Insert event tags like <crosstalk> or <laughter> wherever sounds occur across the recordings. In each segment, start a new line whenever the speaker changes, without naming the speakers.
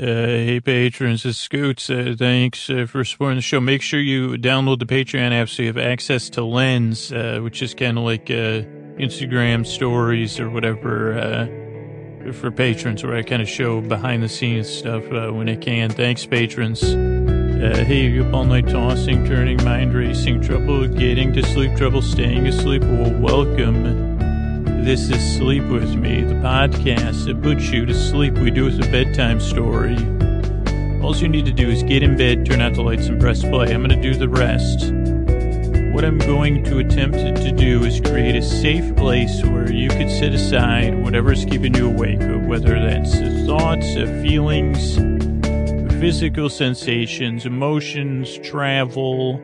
Uh, hey, patrons, it's Scoots. Uh, thanks uh, for supporting the show. Make sure you download the Patreon app so you have access to Lens, uh, which is kind of like uh, Instagram stories or whatever uh, for patrons, where I kind of show behind the scenes stuff when I can. Thanks, patrons. Hey, you up all night tossing, turning, mind racing, trouble getting to sleep, trouble staying asleep? Well, welcome. This is Sleep With Me, the podcast that puts you to sleep. We do it with a bedtime story. All you need to do is get in bed, turn out the lights, and press play. I'm going to do the rest. What I'm going to attempt to do is create a safe place where you could set aside whatever's keeping you awake, whether that's thoughts, feelings, physical sensations, emotions, travel,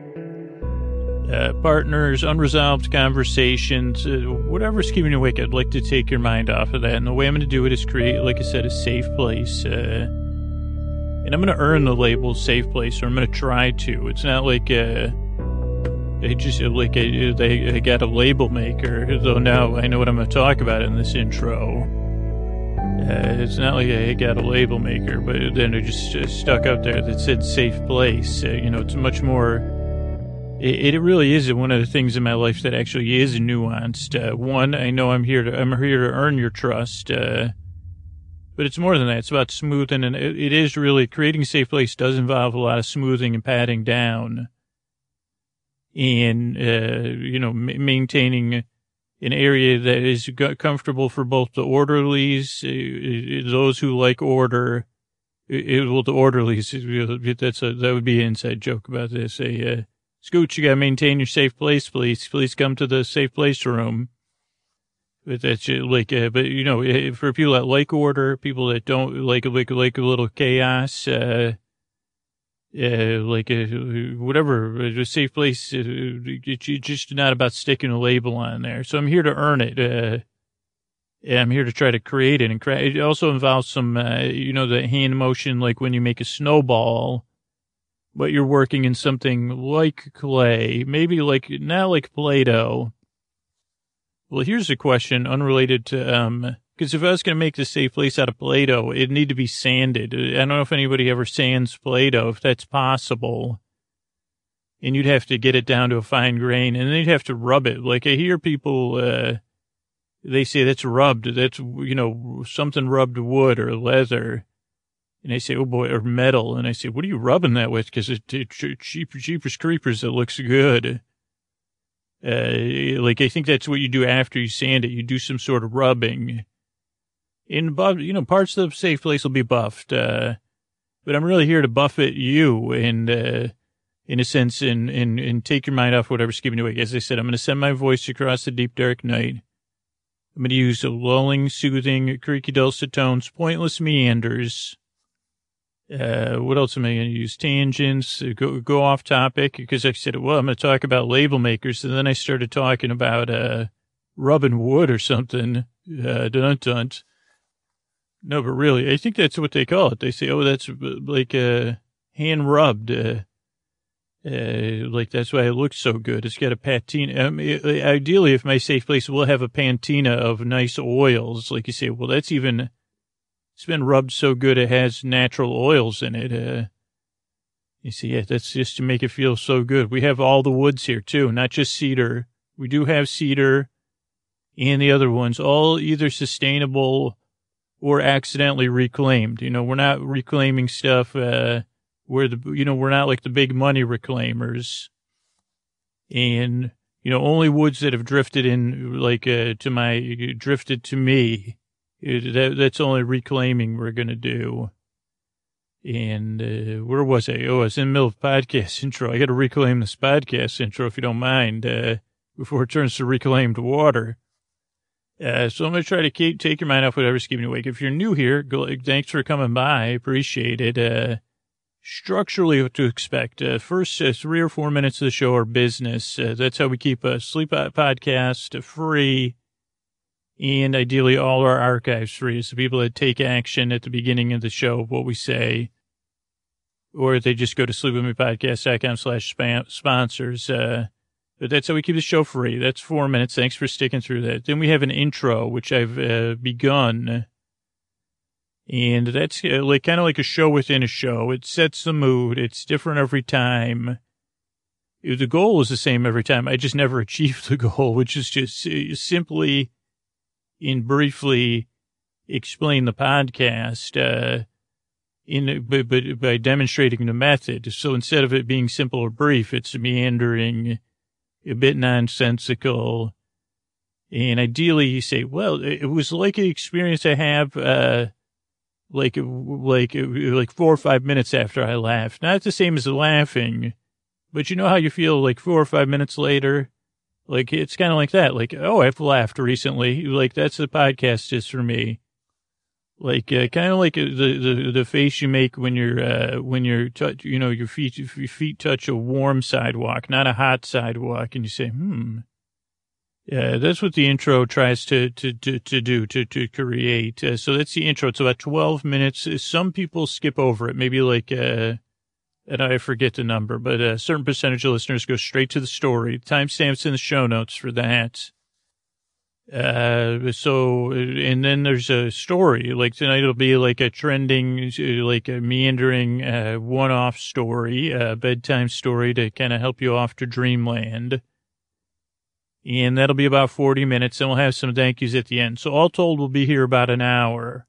uh, partners, unresolved conversations, uh, whatever's keeping you awake, I'd like to take your mind off of that. And the way I'm going to do it is create, like I said, a safe place. Uh, and I'm going to earn the label safe place, or I'm going to try to. It's not like, uh, they just, like, uh, they, they got a label maker, though now I know what I'm going to talk about in this intro. Uh, it's not like I got a label maker, but then it just uh, stuck out there that said safe place. Uh, you know, it's much more it, it really is one of the things in my life that actually is nuanced. Uh, one, I know I'm here to I'm here to earn your trust, uh, but it's more than that. It's about smoothing, and it, it is really creating a safe place does involve a lot of smoothing and patting down, and uh, you know m- maintaining an area that is comfortable for both the orderlies, uh, those who like order. It, well, the orderlies. That's a that would be an inside joke about this. A uh, Scooch, you gotta maintain your safe place, please. Please come to the safe place room. But that's like, uh, but you know, eh, for people that like order, people that don't like, like, like a little chaos, uh, uh, like uh, whatever, a safe place. Uh, it's just not about sticking a label on there. So I'm here to earn it. Uh, I'm here to try to create it, and cre- it also involves some, uh, you know, the hand motion, like when you make a snowball but you're working in something like clay, maybe like, not like Play-Doh. Well, here's a question unrelated to, um, because if I was going to make this safe place out of Play-Doh, it'd need to be sanded. I don't know if anybody ever sands Play-Doh, if that's possible. And you'd have to get it down to a fine grain, and then you'd have to rub it. Like I hear people, uh, they say that's rubbed. That's, you know, something rubbed wood or leather. And they say, oh boy, or metal. And I say, what are you rubbing that with? Because it, it, cheap, cheapers creepers, it looks good. Uh, like I think that's what you do after you sand it. You do some sort of rubbing. In buff, you know, parts of the safe place will be buffed. Uh, but I'm really here to buffet you and, uh, in a sense, and, and, and take your mind off whatever's keeping you awake. As I said, I'm going to send my voice across the deep, dark night. I'm going to use lulling, soothing, creaky, dulcet tones, pointless meanders uh, what else am I going to use? Tangents, uh, go, go off topic because I said, well, I'm going to talk about label makers. And then I started talking about, uh, rubbing wood or something. Uh, dun dun. No, but really, I think that's what they call it. They say, oh, that's uh, like, uh, hand rubbed. Uh, uh, like that's why it looks so good. It's got a patina. Ideally, if my safe place will have a patina of nice oils, like you say, well, that's even it's been rubbed so good it has natural oils in it. Uh, you see, yeah, that's just to make it feel so good. We have all the woods here too, not just cedar. We do have cedar and the other ones, all either sustainable or accidentally reclaimed. You know, we're not reclaiming stuff, uh, where the, you know, we're not like the big money reclaimers. And, you know, only woods that have drifted in, like, uh, to my, drifted to me that, that's only reclaiming we're going to do. And uh, where was I? Oh, I was in the middle of podcast intro. I got to reclaim this podcast intro if you don't mind uh, before it turns to reclaimed water. Uh, so I'm going to try to keep, take your mind off whatever's keeping you awake. If you're new here, go, thanks for coming by. Appreciate it. Uh, structurally, what to expect. Uh, first uh, three or four minutes of the show are business. Uh, that's how we keep a sleep podcast free and ideally all our archives free. So people that take action at the beginning of the show, what we say, or they just go to sleepwithmepodcast.com slash sponsors. Uh, but that's how we keep the show free. That's four minutes. Thanks for sticking through that. Then we have an intro, which I've uh, begun. And that's uh, like kind of like a show within a show. It sets the mood. It's different every time. The goal is the same every time. I just never <laughs> achieved the goal, which is just uh, simply and briefly explain the podcast, uh, in, but, but by demonstrating the method. So instead of it being simple or brief, it's meandering, a bit nonsensical. And ideally you say, well, it was like an experience I have, uh, like, like, like four or five minutes after I laughed. Not the same as laughing, but you know how you feel like four or five minutes later? Like, it's kind of like that. Like, oh, I've laughed recently. Like, that's the podcast is for me. Like, uh, kind of like the, the, the face you make when you're, uh, when you're touch, you know, your feet, your feet touch a warm sidewalk, not a hot sidewalk. And you say, hmm, yeah, that's what the intro tries to, to, to, to do, to, to create. Uh, so that's the intro. It's about 12 minutes. Some people skip over it, maybe like, uh, and I forget the number, but a certain percentage of listeners go straight to the story. Timestamps in the show notes for that. Uh, so, and then there's a story, like tonight it'll be like a trending, like a meandering, uh, one-off story, a bedtime story to kind of help you off to dreamland and that'll be about 40 minutes, and we'll have some thank yous at the end. So all told, we'll be here about an hour.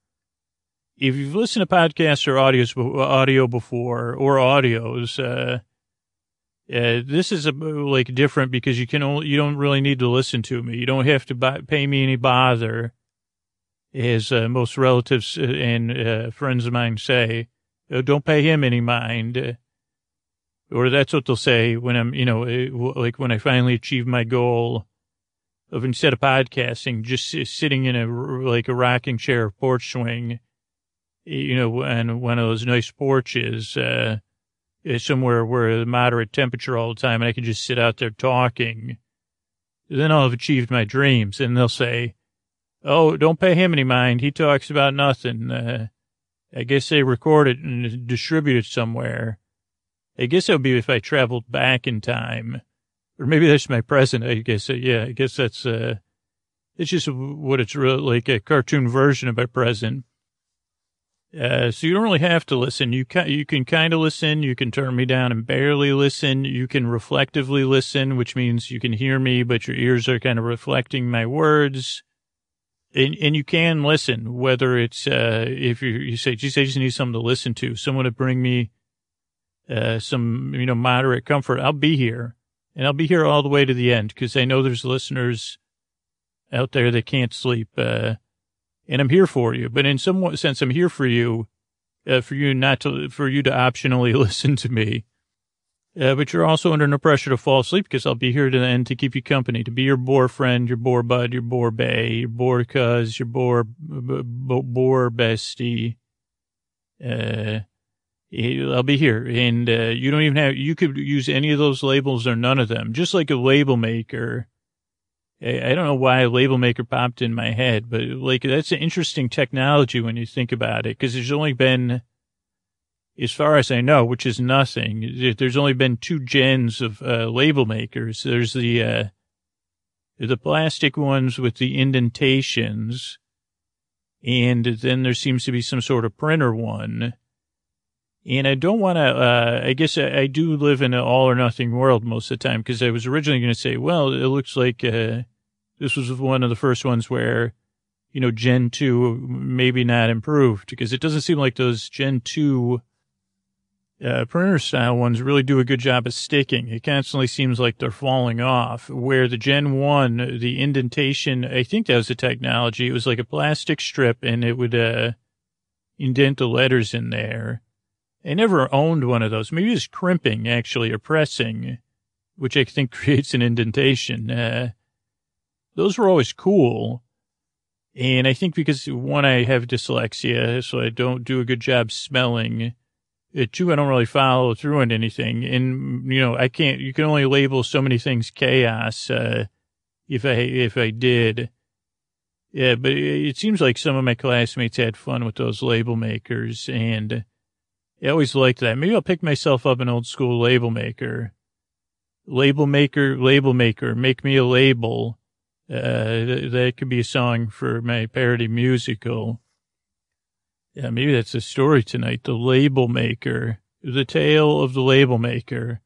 If you've listened to podcasts or audios, audio before, or audios, uh, uh, this is a, like different because you can only, you don't really need to listen to me. You don't have to buy, pay me any bother, as uh, most relatives uh, and uh, friends of mine say. Uh, don't pay him any mind. or that's what they'll say when I'm, you know, like when I finally achieve my goal of instead of podcasting, just sitting in a like a rocking chair porch swing, you know, and one of those nice porches, uh, somewhere where the moderate temperature all the time, and I can just sit out there talking. Then I'll have achieved my dreams, and they'll say, "Oh, don't pay him any mind. He talks about nothing." Uh, I guess they record it and distribute it somewhere. I guess it would be if I traveled back in time or maybe that's my present. I guess. Uh, yeah, I guess that's, uh, it's just what it's really like a cartoon version of my present. Uh, so you don't really have to listen. You can, you can kind of listen. You can turn me down and barely listen. You can reflectively listen, which means you can hear me, but your ears are kind of reflecting my words. And, and you can listen, whether it's, uh, if you, you say, geez, I just need something to listen to, someone to bring me, uh, some, you know, moderate comfort. I'll be here and I'll be here all the way to the end because I know there's listeners out there that can't sleep. Uh, and I'm here for you, but in some sense, I'm here for you, uh, for you not to, for you to optionally <laughs> listen to me. Uh, but you're also under no pressure to fall asleep because I'll be here to the end to keep you company, to be your boar friend, your boar bud, your boar bay, your boar cuz, your boar, b- b- boar bestie. Uh, I'll be here. And uh, you don't even have, you could use any of those labels or none of them, just like a label maker. I don't know why label maker popped in my head, but like that's an interesting technology when you think about it, because there's only been, as far as I know, which is nothing, there's only been two gens of uh, label makers. There's the, uh, the plastic ones with the indentations, and then there seems to be some sort of printer one and I don't want to, uh, I guess I, I, do live in an all or nothing world most of the time because I was originally going to say, well, it looks like, uh, this was one of the first ones where, you know, Gen 2 maybe not improved because it doesn't seem like those Gen 2, uh, printer style ones really do a good job of sticking. It constantly seems like they're falling off where the Gen 1, the indentation, I think that was the technology. It was like a plastic strip and it would, uh, indent the letters in there I never owned one of those. Maybe it's crimping actually or pressing, which I think <laughs> creates an indentation. Uh, those were always cool. And I think because one, I have dyslexia, so I don't do a good job smelling. Uh, two, I don't really follow through on anything. And, you know, I can't, you can only label so many things chaos, uh, if I, if I did. Yeah, but it seems like some of my classmates had fun with those label makers and, I always liked that. Maybe I'll pick myself up an old school label maker. Label maker, label maker, make me a label. Uh, that could be a song for my parody musical. Yeah, maybe that's the story tonight. The label maker, the tale of the label maker.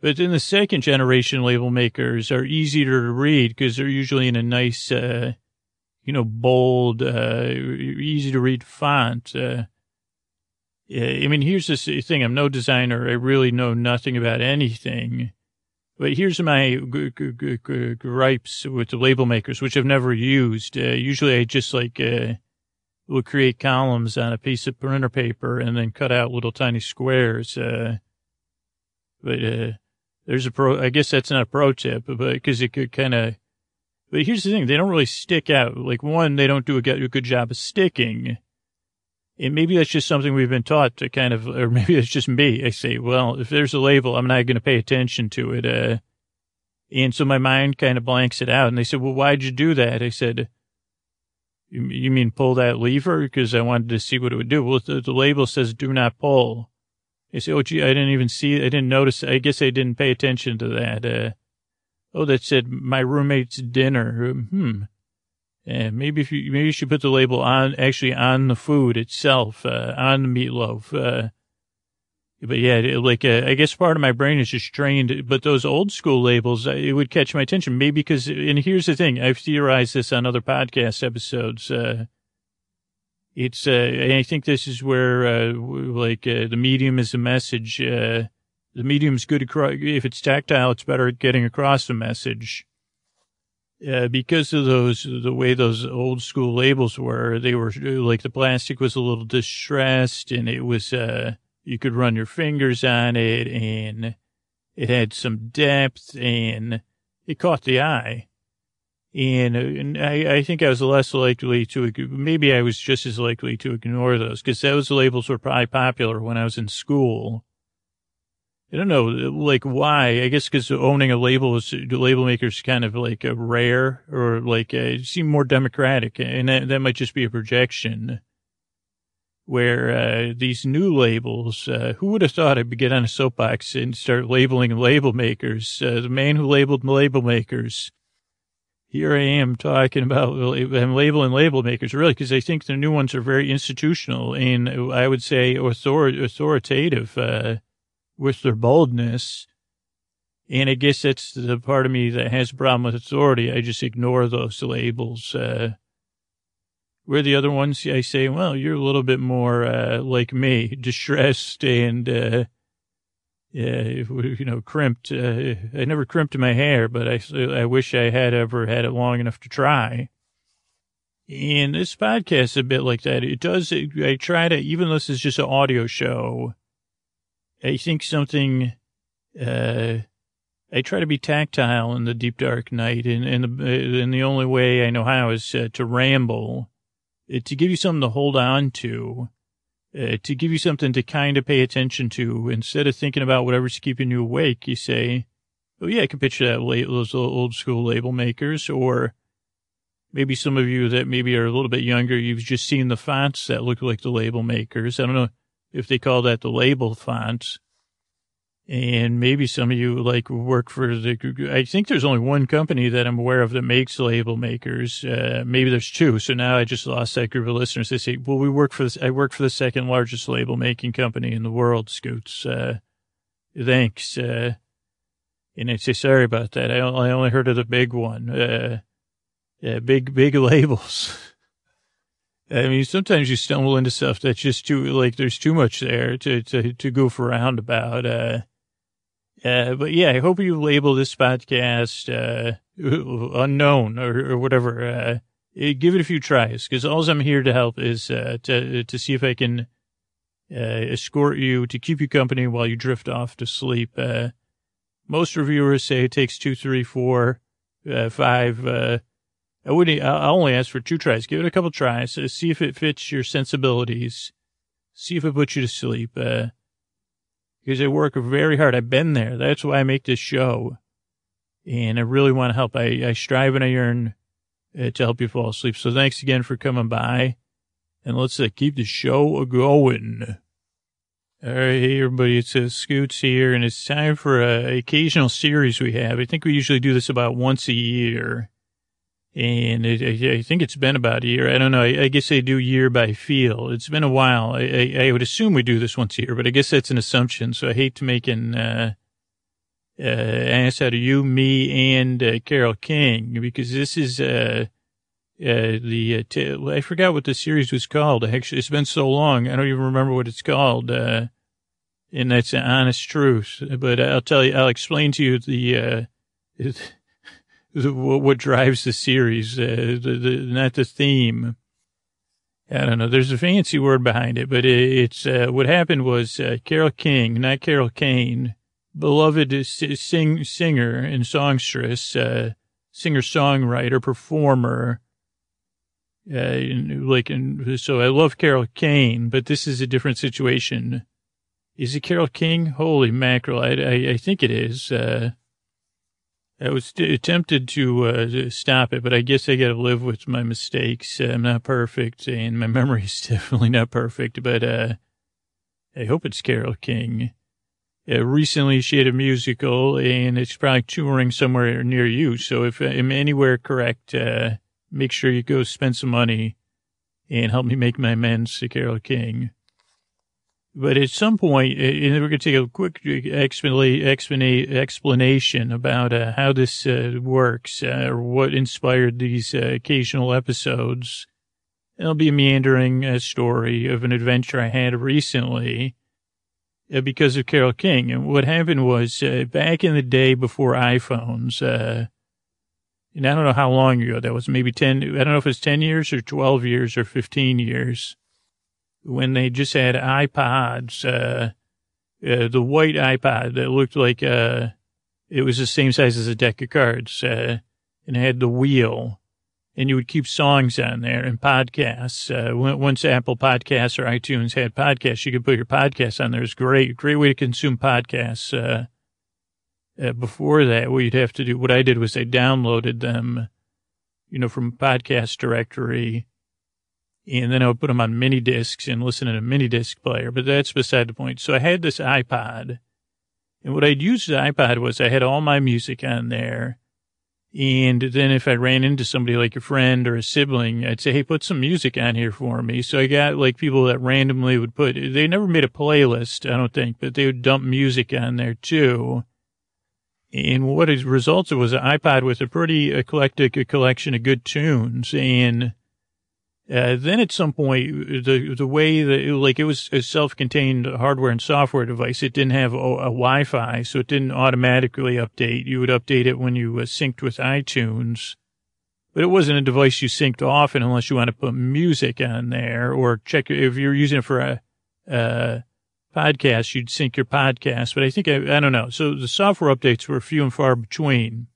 But then the second generation label makers are easier to read because they're usually in a nice, uh, you know, bold, uh, easy to read font. Uh, I mean, here's this thing. I'm no designer. I really know nothing about anything. But here's my g- g- g- gripes with the label makers, which I've never used. Uh, usually I just like, uh, will create columns on a piece of printer paper and then cut out little tiny squares. Uh, but, uh, there's a pro, I guess that's not a pro tip, but because it could kind of, but here's the thing. They don't really stick out. Like one, they don't do a good job of sticking. And maybe that's just something we've been taught to kind of, or <laughs> maybe it's just me. I say, well, if there's a label, I'm not going to pay attention to it. Uh, and so my mind kind of blanks it out. And they said, well, why'd you do that? I said, you, mean pull that lever? Because I wanted to see what it would do. Well, the, the label says do not pull. They say, oh, gee, I didn't even see, I didn't notice. I guess I didn't pay attention to that. Uh, oh, that said my roommate's dinner. Hmm. Maybe if you, maybe you should put the label on, actually on the food itself, uh, on the meatloaf. Uh, but yeah, like, uh, I guess part of my brain is just trained, but those old school labels, uh, it would catch my attention. Maybe because, and here's the thing, I've theorized this on other podcast episodes. Uh, it's, I think this is where, like, the medium is a message. The medium's good. If it's tactile, it's better at getting across the message. Uh, because of those, the way those old school labels were, they were like the plastic was a little distressed and it was, uh, you could run your fingers on it and it had some depth and it caught the eye. And, and I, I think I was less likely to, maybe I was just as likely to ignore those because those labels were probably popular when I was in school. I don't know, like why? I guess because owning a label is label makers kind of like a rare or like a, seem more democratic, and that, that might just be a projection. Where uh, these new labels, uh, who would have thought I'd get on a soapbox and start labeling label makers? Uh, the man who labeled label makers. Here I am talking about I'm labeling label makers, really, because I think the new ones are very institutional and I would say author- authoritative. With their boldness. And I guess that's the part of me that has a problem with authority. I just ignore those labels. Uh, where the other ones, I say, well, you're a little bit more, uh, like me, <laughs> distressed and, uh, yeah, you know, crimped. Uh, I never crimped my hair, but I, I wish I had ever had it long enough to try. And this podcast is a bit like that. It does, I try to, even though this is just an audio show, I think something, uh, I try to be tactile in the deep dark night, and and the, and the only way I know how is uh, to ramble, uh, to give you something to hold on to, uh, to give you something to kind of pay attention to. Instead of thinking about whatever's keeping you awake, you say, "Oh yeah, I can picture that late, those old school label makers," or maybe some of you that maybe are a little bit younger, you've just seen the fonts that look like the label makers. I don't know if they call that the label fonts. And maybe some of you like work for the, I think there's only one company that I'm aware of that makes label makers. Uh, maybe there's two. So now I just lost that group of listeners. They say, well, we work for this. I work for the second largest label making company in the world, Scoots. Uh, thanks. Uh, and I say, sorry about that. I, I only heard of the big one. Uh, yeah, big, big <laughs> labels. I mean, sometimes you stumble into stuff that's just too, like, there's too much there to, to, to goof around about. Uh, uh, but yeah, I hope you label this podcast, uh, unknown or, or whatever. Uh, give it a few tries because all I'm here to help is, uh, to, to see if I can, uh, escort you to keep you company while you drift off to sleep. Uh, most reviewers say it takes two, three, four, uh, five, uh, I would I only ask for two tries. Give it a couple tries. Uh, see if it fits your sensibilities. See if it puts you to sleep. Uh, because I work very hard. I've been there. That's why I make this show. And I really want to help. I, I strive and I yearn uh, to help you fall asleep. So thanks again for coming by. And let's uh, keep the show going. All right, hey everybody, it's uh, Scoots here, and it's time for a occasional series we have. I think we usually do this about once a year And I, I think it's been about a year. I don't know. I, I guess they do year by feel. It's been a while. I, I, would assume we do this once a year, but I guess that's an assumption. So I hate to make an, uh, uh, ass out of you, me, and uh, Carole King because this is uh, uh, the uh, t- I forgot what the series was called. Actually, it's been so long, I don't even remember what it's called. Uh, and that's an honest truth. But I'll tell you, I'll explain to you the uh, <laughs> what, drives the series, uh, the, the, not the theme. I don't know. There's a fancy word behind it, but it, it's uh, what happened was uh, Carole King, not Carol Kane beloved sing, singer and songstress, uh, singer songwriter, performer. Uh, like, and so I love Carol Kane, but this is a different situation. Is it Carol King? Holy mackerel. I, I, I think it is. Uh, I was tempted to uh, stop it, but I guess I got to live with my mistakes. I'm not perfect, and my <laughs> memory is definitely not perfect, but uh, I hope it's Carol King. Uh, recently, she had a musical, and it's probably touring somewhere near you. So if I'm anywhere correct, uh, make sure you go spend some money and help me make my amends to Carole King. But at some point, and we're going to take a quick explanation about uh, how this uh, works, uh, or what inspired these uh, occasional episodes. It'll be a meandering uh, story of an adventure I had recently uh, because of Carol King. And what happened was back in the day before iPhones, and I don't know how long ago that was, maybe 10, I don't know if it's 10 years or 12 years or 15 years, when they just had iPods, uh, uh, the white iPod that looked like, uh, it was the same size as a deck of cards, uh, and it had the wheel and you would keep songs on there and podcasts. Uh, once Apple Podcasts or iTunes had podcasts, you could put your podcasts on there. It's great, great way to consume podcasts. Uh, uh, before that, what you'd have to do, what I did was I downloaded them, you know, from podcast directory, and then I would put them on mini discs and listen to a mini disc player. But that's beside the point. So I had this iPod, and what I'd use the iPod was I had all my music on there and then if I ran into somebody like a friend or a sibling, I'd say, Hey, put some music on here for me. So I got like people that randomly would put, they never made a playlist, I don't think, but they would dump music on there too. And what it resulted was an iPod with a pretty eclectic collection of good tunes. And uh, then at some point, the the way that it, like it was a self-contained hardware and software device, it didn't have a, a Wi-Fi, so it didn't automatically update. You would update it when you uh, synced with iTunes, but it wasn't a device you synced often unless you want to put music on there or check if you're using it for a, podcast. You'd sync your podcast, but I think I, I don't know. So the software updates were few and far between.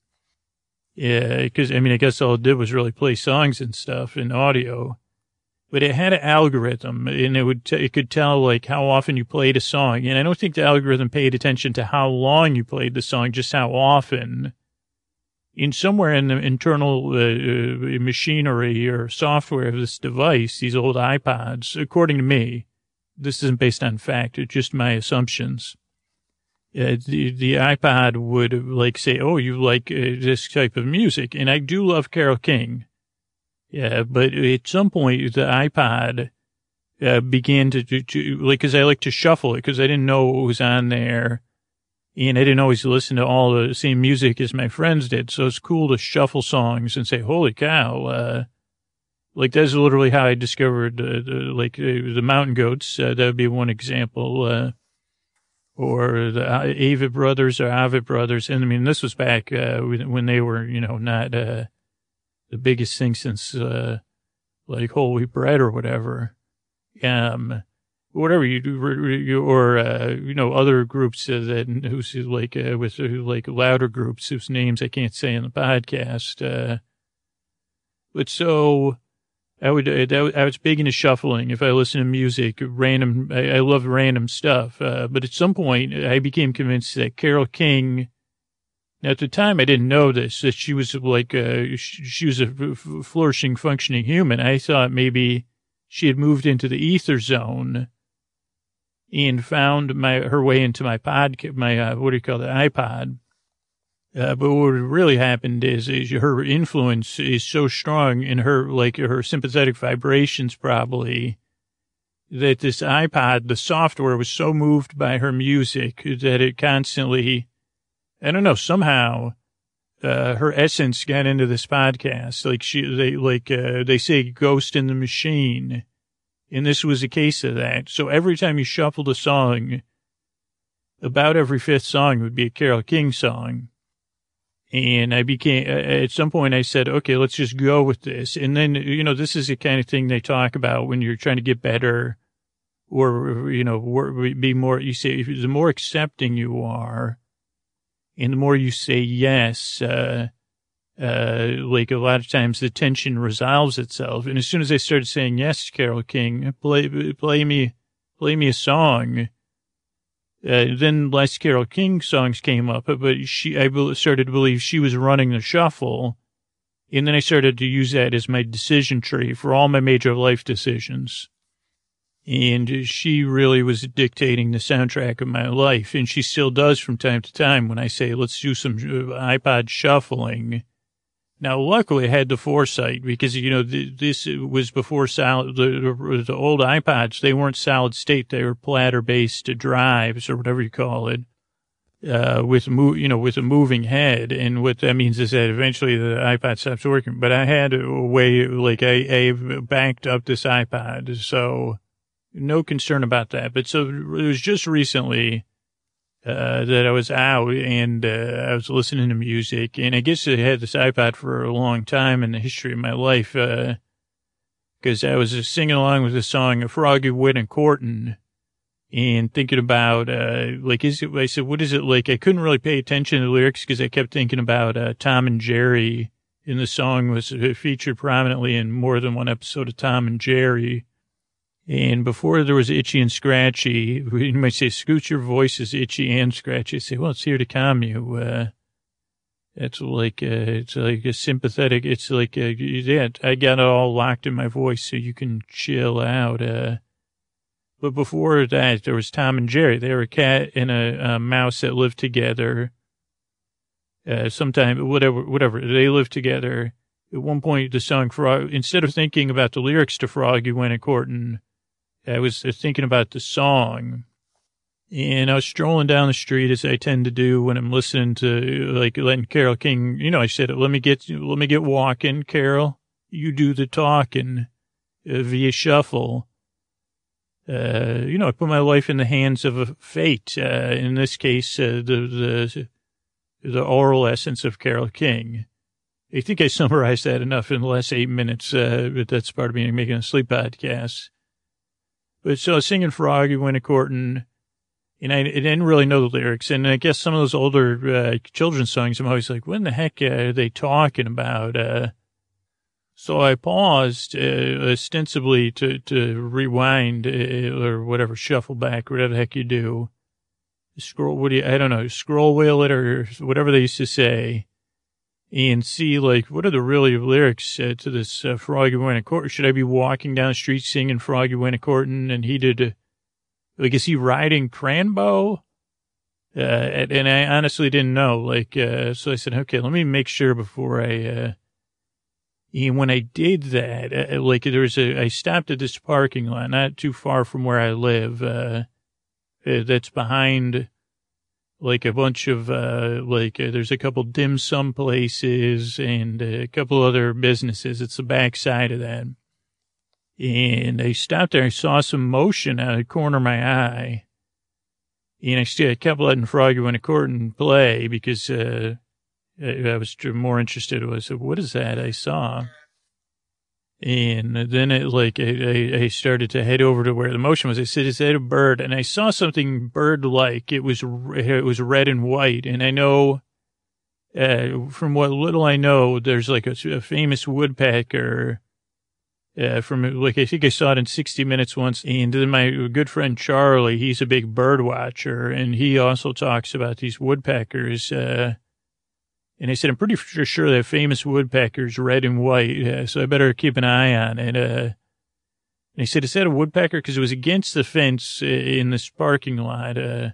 Yeah, because I mean, I guess all it did was really play songs and stuff and audio but it had an algorithm and it would, t- it could tell like how often you played a song. And I don't think the algorithm paid attention to how long you played the song, just how often. In somewhere in the internal uh, uh, machinery or software of this device, these old iPods, according to me, this isn't based on fact, it's just my assumptions. Uh, the, the iPod would like say, oh, you like uh, this type of music. And I do love Carole King. Yeah, but at some point the iPod uh, began to, to, to like, cause I like to shuffle it cause I didn't know what was on there. And I didn't always listen to all the same music as my friends did. So it's cool to shuffle songs and say, holy cow, uh, like that's literally how I discovered, uh, the, like uh, the mountain goats. Uh, that would be one example. Uh, or the Avett brothers or Avett brothers. And I mean, this was back, uh, when they were, you know, not, uh, the biggest thing since, uh, like wheat bread or whatever. Um, whatever you do, or, uh, you know, other groups that, who's like, uh, with uh, like louder groups whose names I can't say in the podcast. Uh, but so I would, uh, I was big into shuffling. If I listen to music, random, I, I love random stuff. Uh, but at some point I became convinced that Carol King now, at the time, I didn't know this, that she was like, uh, she was a flourishing, functioning human. I thought maybe she had moved into the ether zone and found my, her way into my pod, my, uh, what do you call it, iPod. Uh, but what really happened is, is her influence is so strong in her, like her sympathetic vibrations probably, that this iPod, the software was so moved by her music that it constantly, I don't know, somehow, uh, her essence got into this podcast. Like she, they, like, uh, they say ghost in the machine. And this was a case of that. So every time you shuffled a song, about every fifth song would be a Carol King song. And I became, at some point I said, okay, let's just go with this. And then, you know, this is the kind of thing they talk about when you're trying to get better or, you know, be more, you say, the more accepting you are and the more you say yes, uh, uh, like a lot of times the tension resolves itself. And as soon as I started saying yes, Carol King, play, play me, play me a song, uh, then less Carol King songs came up, but she, I started to believe she was running the shuffle. And then I started to use that as my decision tree for all my major life decisions. And she really was dictating the soundtrack of my life. And she still does from time to time when I say, let's do some uh, iPod shuffling now, luckily, I had the foresight because, you know, th- this was before solid, the, the, old iPods, they weren't solid state. They were platter based drives or whatever you call it, uh, with, mo- you know, with a moving head. And what that means is that eventually the iPod stops working. But I had a way, like, I, I backed up this iPod. So no concern about that. But so it was just recently, uh, that I was out and uh, I was listening to music. And I guess I had this iPod for a long time in the history of my life because uh, I was singing along with the song Froggy Went a-Courtin' and thinking about, uh, like, is it, I said, what is it like? I couldn't really pay attention to the lyrics because I kept thinking about uh, Tom and Jerry. And the song was uh, featured prominently in more than one episode of Tom and Jerry. And before there was itchy and scratchy, you might say, scoot your voice is itchy and scratchy. Say, well, it's here to calm you. Uh, it's like, uh, it's like a sympathetic, it's like, a, yeah, I got it all locked in my voice so you can chill out. Uh, but before that, there was Tom and Jerry. They were a cat and a, a mouse that lived together. Uh, sometime, whatever, whatever, they lived together. At one point, the song Frog, instead of thinking about the lyrics to Frog, you went a courting I was thinking about the song and I was strolling down the street as I tend to do when I'm listening to like letting Carol King, you know, I said, let me get, let me get walking, Carol. You do the talking uh, via shuffle. Uh, you know, I put my life in the hands of fate. Uh, in this case, uh, the, the, the oral essence of Carol King. I think I summarized that enough in the last eight minutes, uh, but that's part of me making a sleep podcast. But so singing I was singing Froggy Went a-Courtin', and I, didn't really know the lyrics. And I guess some of those older uh, children's songs, I'm always like, when the heck are they talking about? Uh, so I paused, uh, ostensibly to, to rewind uh, or whatever, shuffle back, whatever the heck you do. Scroll, what do you, I don't know, scroll wheel it or whatever they used to say and see like what are the really lyrics uh, to this uh, Froggy Court? Should I be walking down the street singing Froggy Courtin'? And he did, uh, like, is he riding Cranbo? Uh, and, I honestly didn't know. Like, uh, so I said, okay, let me make sure before I. Uh, and when I did that, uh, like, there was a, I stopped at this parking lot, not too far from where I live. Uh, uh that's behind like a bunch of, uh, like, uh, there's a couple dim sum places and a couple other businesses. It's the back side of that. And I stopped there. I saw some motion out of the corner of my eye. And I still kept letting Froggy win a court and play because, uh, I was more interested. Was what is that I saw? And then it like, I, I started to head over to where the motion was. I said, is that a bird? And I saw something bird-like. It was, it was red and white. And I know, uh, from what little I know, there's like a, a famous woodpecker, uh, from like, I think I saw it in 60 minutes once. And then my good friend Charlie, he's a big bird watcher and he also talks about these woodpeckers, uh, and I said, I'm pretty sure that famous woodpecker's red and white, uh, so I better keep an eye on it. Uh, and he said, is that a woodpecker? Because it was against the fence uh, in this parking lot. Uh,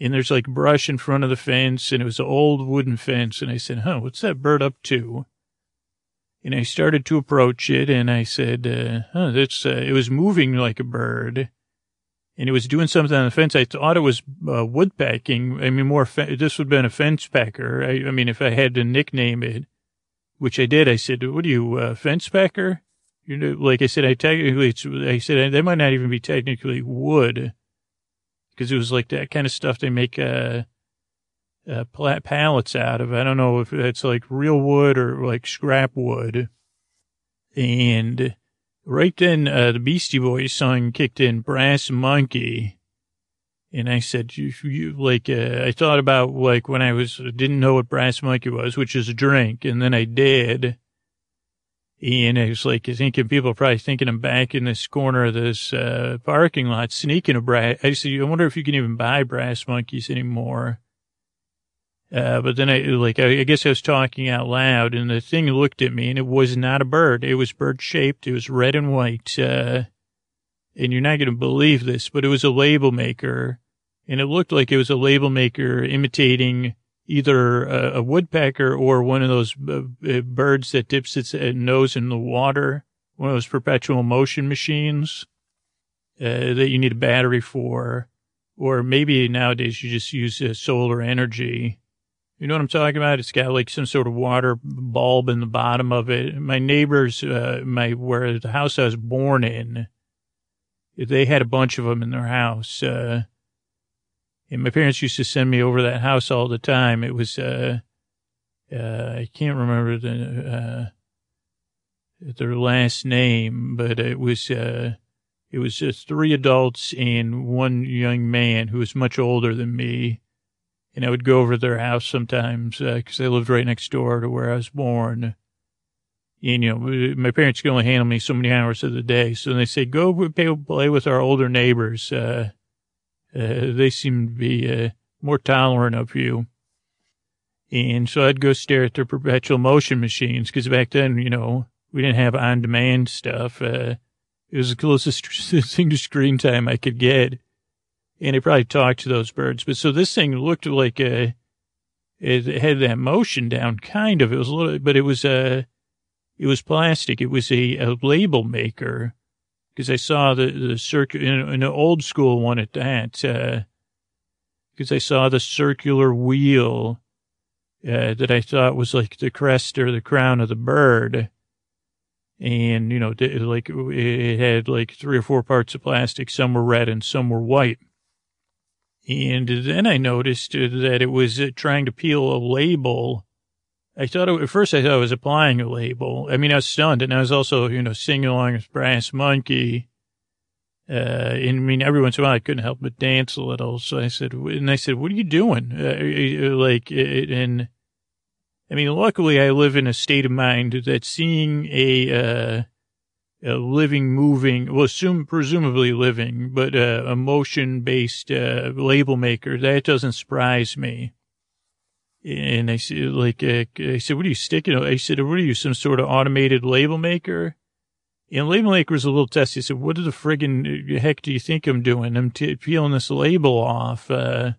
and there's like brush in front of the fence and it was an old wooden fence. And I said, huh, what's that bird up to? And I started to approach it and I said, uh, huh, that's, uh, it was moving like a bird and it was doing something on the fence. I thought it was uh, woodpecking. I mean, more, fe- this would have been a fence pecker. I, I, mean, if I had to nickname it, which I did, I said, what are you, uh, fence pecker? You know, like I said, I technically, I said, that might not even be technically wood because it was like that kind of stuff they make, uh, uh, pallets out of. I don't know if it's like real wood or like scrap wood. And right then, uh, the Beastie Boys song kicked in Brass Monkey. And I said, you, you like, uh, I thought about like when I was, didn't know what Brass Monkey was, which is a drink. And then I did. And I was like, thinking people are probably thinking I'm back in this corner of this, uh, parking lot sneaking a brass. I said, I wonder if you can even buy brass monkeys anymore. Uh, but then I, like, I, I, guess I was talking out loud and the thing looked at me and it was not a bird. It was bird shaped. It was red and white. Uh, and you're not going to believe this, but it was a label maker and it looked like it was a label maker imitating either a, a woodpecker or one of those uh, uh birds that dips its uh, nose in the water, one of those perpetual motion machines, uh, that you need a battery for. Or maybe nowadays you just use solar energy you know what I'm talking about? It's got like some sort of water bulb in the bottom of it. My neighbors, uh, my, where the house I was born in, they had a bunch of them in their house. Uh, and my parents used to send me over that house all the time. It was, uh, uh, I can't remember the, uh, their last name, but it was, uh, it was just three adults and one young man who was much older than me and I would go over to their house sometimes because uh, they lived right next door to where I was born. And, you know, my parents could only handle me so many hours of the day. So they say, go play with our older neighbors. Uh, uh, they seem to be uh, more tolerant of you. And so I'd go stare at their perpetual motion machines because back then, you know, we didn't have on demand stuff. Uh, it was the closest <laughs> thing to screen time I could get and it probably talked to those birds. But so this thing looked like a, it had that motion down, kind of. It was a little, but it was a, it was plastic. It was a, a label maker because I saw the the circular an old school one at that. Because uh, I saw the circular wheel uh, that I thought was like the crest or the crown of the bird. And, you know, like it had like three or four parts of plastic. Some were red and some were white. And then I noticed that it was uh, trying to peel a label. I thought it, at first I thought I was applying a label. I mean, I was stunned and I was also, you know, singing along with Brass Monkey. Uh, and I mean, every once in a while I couldn't help but dance a little. So I said, and I said, what are you doing? Uh, uh like, and I mean, luckily I live in a state of mind that seeing a, uh, a living, moving, well, assume, presumably living, but uh, a motion based uh, label maker, that doesn't surprise me. And I said, like, uh, I said, what are you sticking? I said, what are you, some sort of automated label maker? And label maker was a little testy. I said, what the friggin' heck do you think I'm doing? I'm t- peeling this label off. Uh,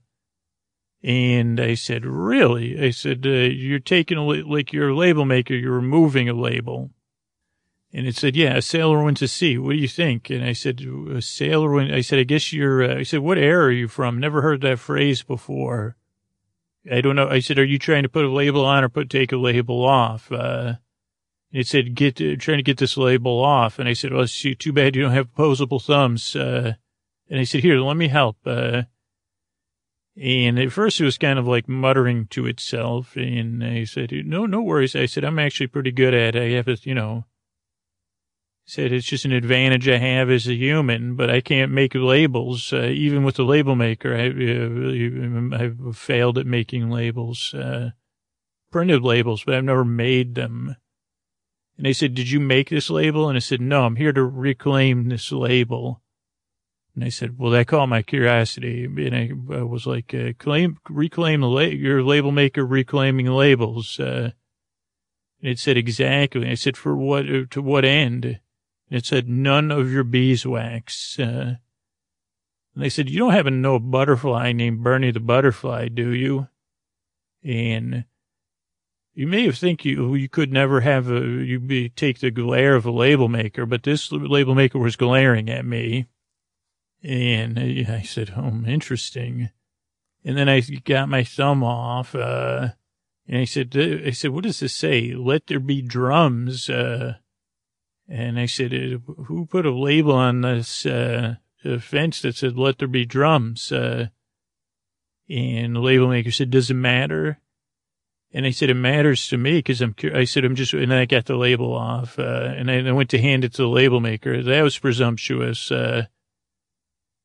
and I said, really? I said, uh, you're taking a, like you're a label maker, you're removing a label. And it said, yeah, a sailor went to sea. What do you think? And I said, a sailor went, I said, I guess you're, uh, I said, what era are you from? Never heard that phrase before. I don't know. I said, are you trying to put a label on or put, take a label off? Uh, it said, get, uh, trying to get this label off. And I said, well, it's too bad you don't have opposable thumbs. Uh, and I said, here, let me help. Uh, and at first it was kind of like muttering to itself. And I said, no, no worries. I said, I'm actually pretty good at it. I have it, you know, said it's just an advantage I have as a human, but I can't make labels. Uh, even with the label maker, I, uh, I've failed at making labels, uh, printed labels, but I've never made them. And they said, did you make this label? And I said, no, I'm here to reclaim this label. And I said, well, that caught my curiosity. And I, I was like, uh, claim, reclaim the la- your label maker reclaiming labels. Uh, And it said exactly. I said, for what, uh, to what end? It said, none of your beeswax. Uh, And they said, you don't know a butterfly named Bernie the Butterfly, do you? And you may have think you you could never have a you be take the glare of a label maker, but this label maker was glaring at me, and I said, "Oh, interesting." And then I got my thumb off, uh, and I said, "I said, what does this say? Let there be drums." Uh, and I said, "Who put a label on this uh, fence that said let there be drums?" Uh, and the label maker said, "Does it matter?" And I said, it matters to me because I'm, I said, I'm just, and I got the label off, uh, and I, I, went to hand it to the label maker. That was presumptuous. Uh,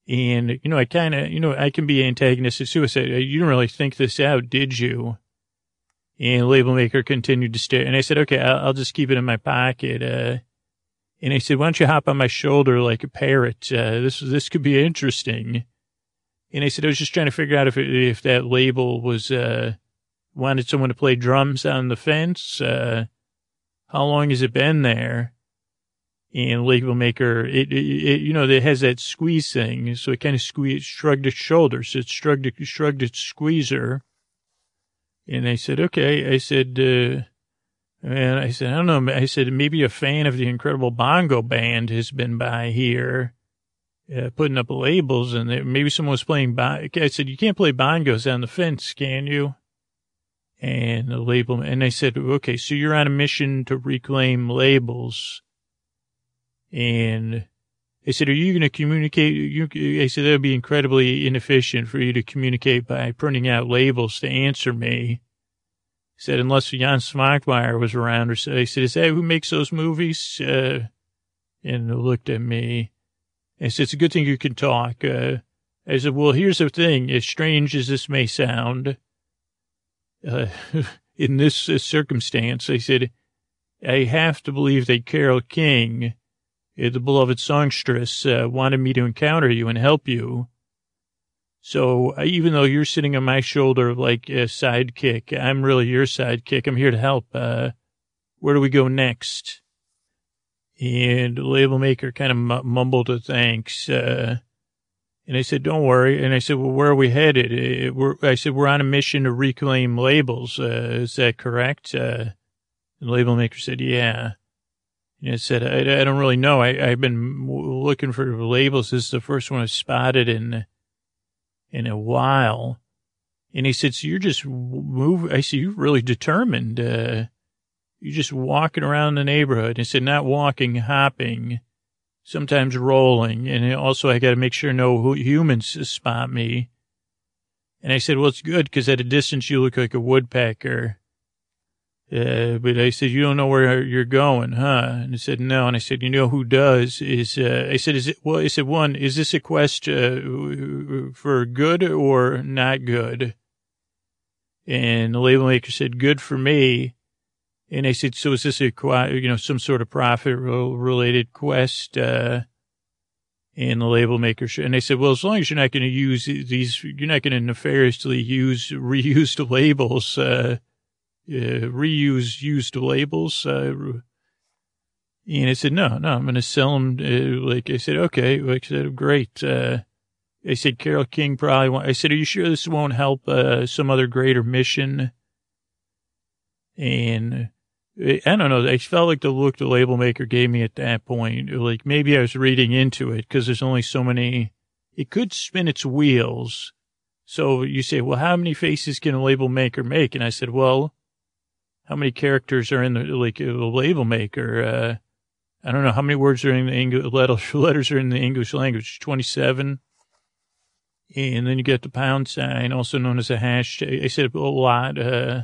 and, you know, I kind of, you know, I can be antagonistic suicide. You didn't really think this out, did you? And the label maker continued to stare. And I said, okay, I'll, I'll just keep it in my pocket. Uh, and I said, why don't you hop on my shoulder like a parrot? Uh, this, this could be interesting. And I said, I was just trying to figure out if, it, if that label was, uh, wanted someone to play drums on the fence. Uh, how long has it been there? And label maker, it, it, it, you know, it has that squeeze thing. So it kind of squeezed, shrugged its shoulders. It shrugged, shrugged its squeezer. And I said, okay. I said, uh, and I said, I don't know. I said, maybe a fan of the incredible bongo band has been by here, uh, putting up labels and maybe someone was playing. Bon- I said, you can't play bongos on the fence, can you? and the label. And I said, okay, so you're on a mission to reclaim labels. And I said, are you going to communicate? You, I said, that would be incredibly inefficient for you to communicate by printing out labels to answer me. Said, unless Jan Švankmajer was around or so. He said, is that who makes those movies? Uh, and looked at me. I said, it's a good thing you can talk. Uh, I said, well, here's the thing. As strange as this may sound, uh, <laughs> in this circumstance, I said, I have to believe that Carole King, uh, the beloved songstress, uh, wanted me to encounter you and help you. So uh, even though you're sitting on my shoulder like a sidekick, I'm really your sidekick. I'm here to help. Uh, where do we go next? And label maker kind of mumbled a thanks. Uh, and I said, don't worry. And I said, well, where are we headed? Uh, we're, I said, we're on a mission to reclaim labels. Uh, is that correct? Uh, the label maker said, yeah. And I said, I, I don't really know. I, have been looking for labels. This is the first one I've spotted in, in a while. And he said, so you're just move. I said, you're really determined. Uh, you're just walking around the neighborhood. He said, not walking, hopping sometimes rolling. And also I got to make sure no humans spot me. And I said, well, it's good because at a distance you look like a woodpecker. Uh, but I said, you don't know where you're going, huh? And he said, no. And I said, you know who does is, uh, I said, is it, well, I said, one, is this a quest, uh, for good or not good? And the label maker said, good for me. And I said, so is this a, you know, some sort of profit related quest? Uh, and the label maker, and they said, well, as long as you're not going to use these, you're not going to nefariously use reused labels, uh, uh, reuse used labels. Uh, and I said, no, no, I'm going to sell them. Uh, like I said, okay. Like I said, great. Uh, I said, Carole King probably want, I said, are you sure this won't help, uh, some other greater mission? And I don't know. I felt like the look the label maker gave me at that point, like maybe I was reading into it because there's only so many. It could spin its wheels. So you say, well, how many faces can a label maker make? And I said, well, how many characters are in the like a label maker? Uh, I don't know how many words are in the English letters <laughs> are in the English language. Twenty seven. And then you get the pound sign, also known as a hash. I said a lot. Uh,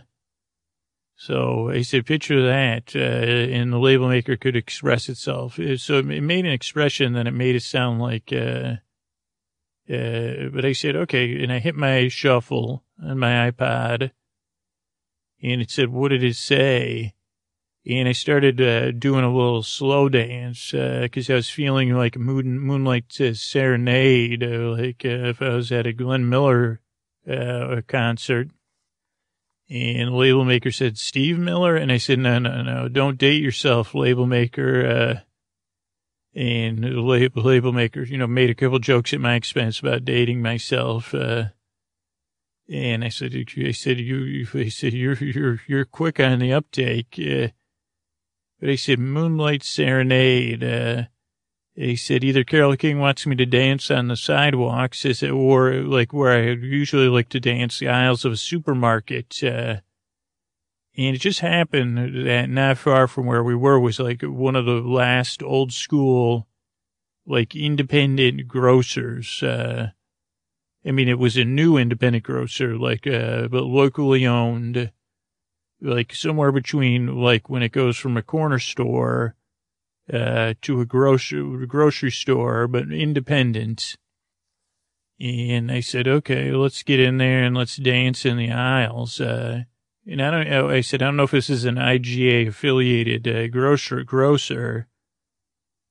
so I said, picture that, uh, and the label maker could express itself. Uh, so it made an expression, then it made it sound like, uh, uh, but I said, okay, and I hit my shuffle on my iPod, and it said, what did it say? And I started uh, doing a little slow dance because uh, I was feeling like moon, moonlight serenade, uh, like uh, if I was at a Glenn Miller uh, concert. And label maker said, Steve Miller? And I said, no, no, no, don't date yourself, label maker. And label, label maker, you know, made a couple jokes at my expense about dating myself. Uh, and I said, I said, you, you <laughs> I said, you're, you're, you're quick on the uptake. Uh, but I said, Moonlight Serenade. Uh, he said either Carol King wants me to dance on the sidewalks, is it, or like where I usually like to dance the aisles of a supermarket. Uh, and it just happened that not far from where we were was like one of the last old school, like independent grocers. Uh, I mean, it was a new independent grocer, like, uh, but locally owned, like somewhere between like when it goes from a corner store uh, to a grocery grocery store, but independent. And I said, okay, let's get in there and let's dance in the aisles. Uh, and I don't, I said, I don't know if this is an IGA affiliated uh, grocer, grocer.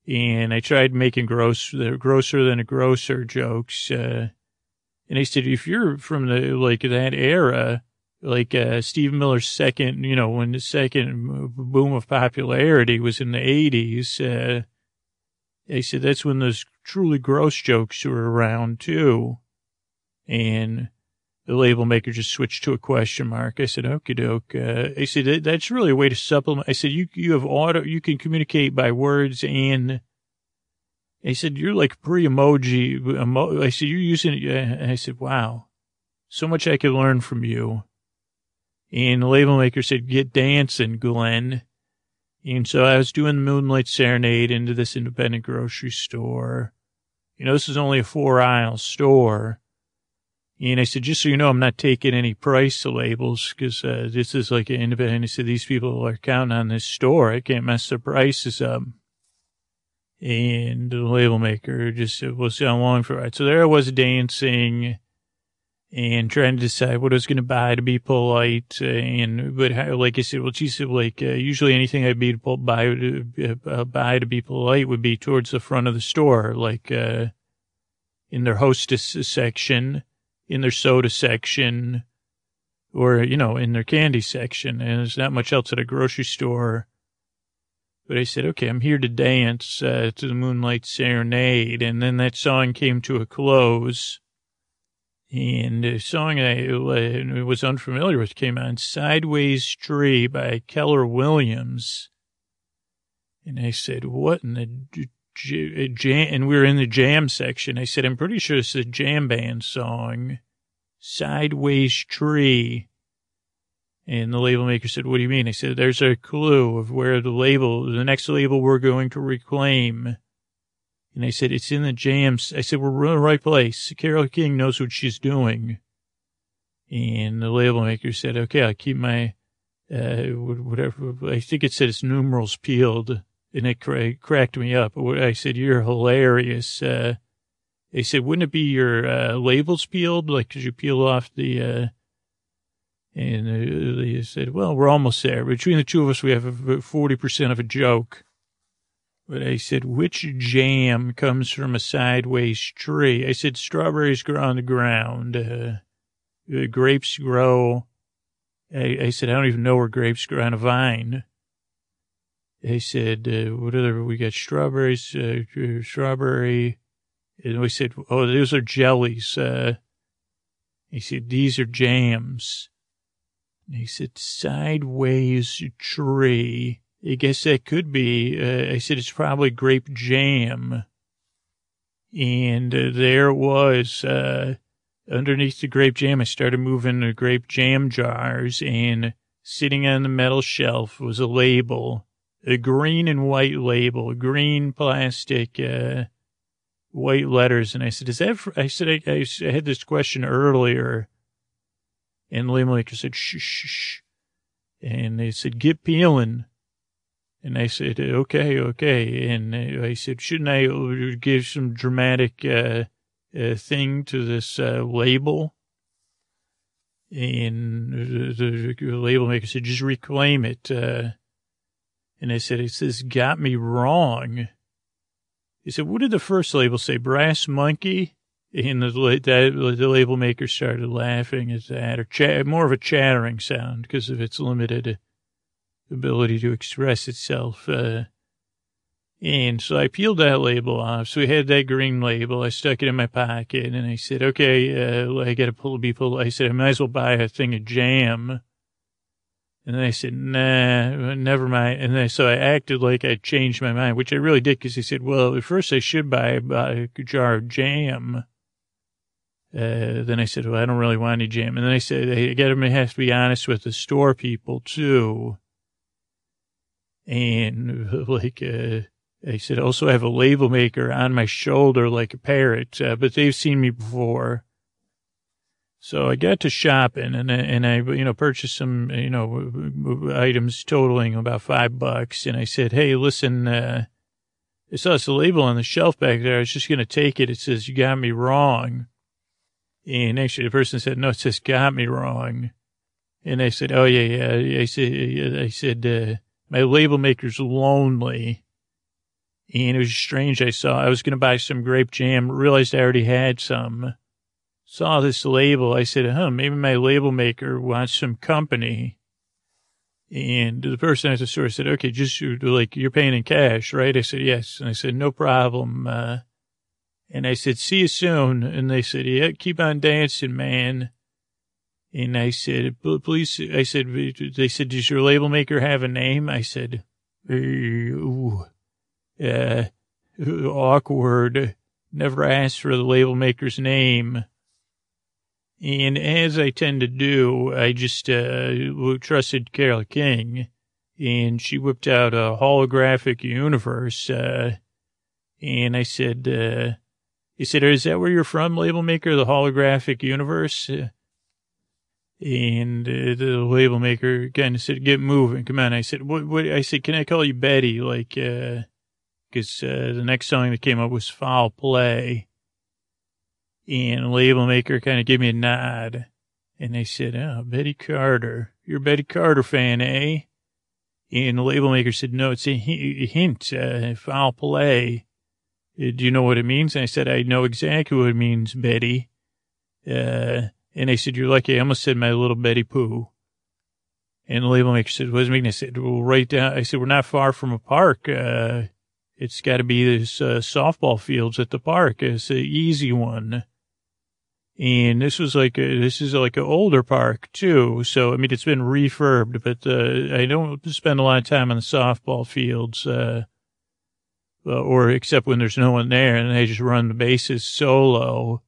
And I tried making gross, the grosser than a grocer jokes. Uh, and I said, if you're from the, like that era, like uh, Steve Miller's second, you know, when the second boom of popularity was in the 80s, uh, they said that's when those truly gross jokes were around too. And the label maker just switched to a question mark. I said, okie doke. Uh, I said, that's really a way to supplement. I said, you, you have auto, you can communicate by words and I said, you're like pre-emoji. Emo-. I said, you're using it. I said, wow, so much I could learn from you. And the label maker said, get dancing, Glenn. And so I was doing the Moonlight Serenade into this independent grocery store. You know, this is only a four aisle store. And I said, just so you know, I'm not taking any price labels because uh, this is like an independent. I said, these people are counting on this store. I can't mess the prices up. And the label maker just was on long for it. So there I was dancing and trying to decide what I was going to buy to be polite. And, but like I said, well, she said, like, uh, usually anything I'd be to buy, to, uh, buy to be polite would be towards the front of the store, like, uh, in their hostess section, in their soda section, or, you know, in their candy section. And there's not much else at a grocery store. But I said, okay, I'm here to dance, uh, to the Moonlight Serenade. And then that song came to a close and a song I uh, was unfamiliar with came on Sideways Tree by Keller Williams. And I said, what in the jam? And we were in the jam section. I said, I'm pretty sure it's a jam band song. Sideways Tree. And the label maker said, what do you mean? I said, there's a clue of where the label, the next label we're going to reclaim and I said, it's in the jams. I said, we're in the right place. Carole King knows what she's doing. And the label maker said, okay, I'll keep my, uh, whatever. I think it said it's numerals peeled and it cra- cracked me up. I said, you're hilarious. Uh, they said, wouldn't it be your, uh, labels peeled? Like, could you peel off the, uh, and uh, they said, well, we're almost there. Between the two of us, we have 40% of a joke. But I said, which jam comes from a sideways tree? I said, strawberries grow on the ground. Uh, grapes grow. I, I, said, I don't even know where grapes grow on a vine. I said, uh, what other, we got strawberries, uh, strawberry. And we said, oh, those are jellies. Uh, he said, these are jams. He said, sideways tree. I guess that could be. Uh, I said it's probably grape jam. And uh, there was. Uh, underneath the grape jam, I started moving the grape jam jars, and sitting on the metal shelf was a label, a green and white label, green plastic, uh, white letters. And I said, is that, I said, I, I, had this question earlier, and the label maker said, shh, shh, shh. And they said, get peeling. And I said, okay, okay. And I said, shouldn't I give some dramatic uh, uh, thing to this uh, label? And the, the, label maker said, just reclaim it. Uh, and I said, it says, got me wrong. He said, what did the first label say? Brass monkey? And the, that, the label maker started laughing at that, or ch- more of a chattering sound because of its limited ability to express itself. Uh, And so I peeled that label off. So we had that green label. I stuck it in my pocket and I said, okay, uh, I got to pull, be pulled. I said, I might as well buy a thing of jam. And then I said, nah, never mind. And then, so I acted like I changed my mind, which I really did because he said, well, at first I should buy, buy a jar of jam. Uh, then I said, well, I don't really want any jam. And then I said, I got to be honest with the store people too. And <laughs> like, uh, I said, also I have a label maker on my shoulder like a parrot, uh, but they've seen me before. So I got to shopping and, and I, you know, purchased some, you know, items totaling about five bucks. And I said, Hey, listen, uh, I saw this label on the shelf back there. I was just going to take it. It says, you got me wrong. And actually the person said, no, it just got me wrong. And I said, oh yeah, yeah. I said, I said, uh, my label maker's lonely. And it was strange. I saw, I was going to buy some grape jam, realized I already had some. Saw this label. I said, huh, maybe my label maker wants some company. And the person at the store said, okay, just like you're paying in cash, right? I said, yes. And I said, no problem. Uh, and I said, see you soon. And they said, yeah, keep on dancing, man. And I said, please, I said, they said, does your label maker have a name? I said, ooh uh, awkward, never asked for the label maker's name. And as I tend to do, I just uh, trusted Carole King, and she whipped out a holographic universe. Uh, and I said, uh, he said, is that where you're from, label maker, the holographic universe? and uh, the label maker kind of said, get moving, come on. I said, what, what, I said, can I call you Betty? Like, uh, because uh, the next song that came up was Foul Play. And label maker kind of gave me a nod. And they said, oh, Betty Carter. You're a Betty Carter fan, eh? And the label maker said, no, it's a hint, uh, foul play. Uh, do you know what it means? And I said, I know exactly what it means, Betty. Uh, and I said, you're lucky. I almost said my little Betty Pooh. And the label maker said, what does it mean? I said, well, right down. I said, we're not far from a park. Uh, it's got to be this uh, softball fields at the park. It's an easy one. And this was like a, this is like an older park too. So, I mean, it's been refurbed, but, uh, I don't spend a lot of time on the softball fields, uh, or except when there's no one there and they just run the bases solo.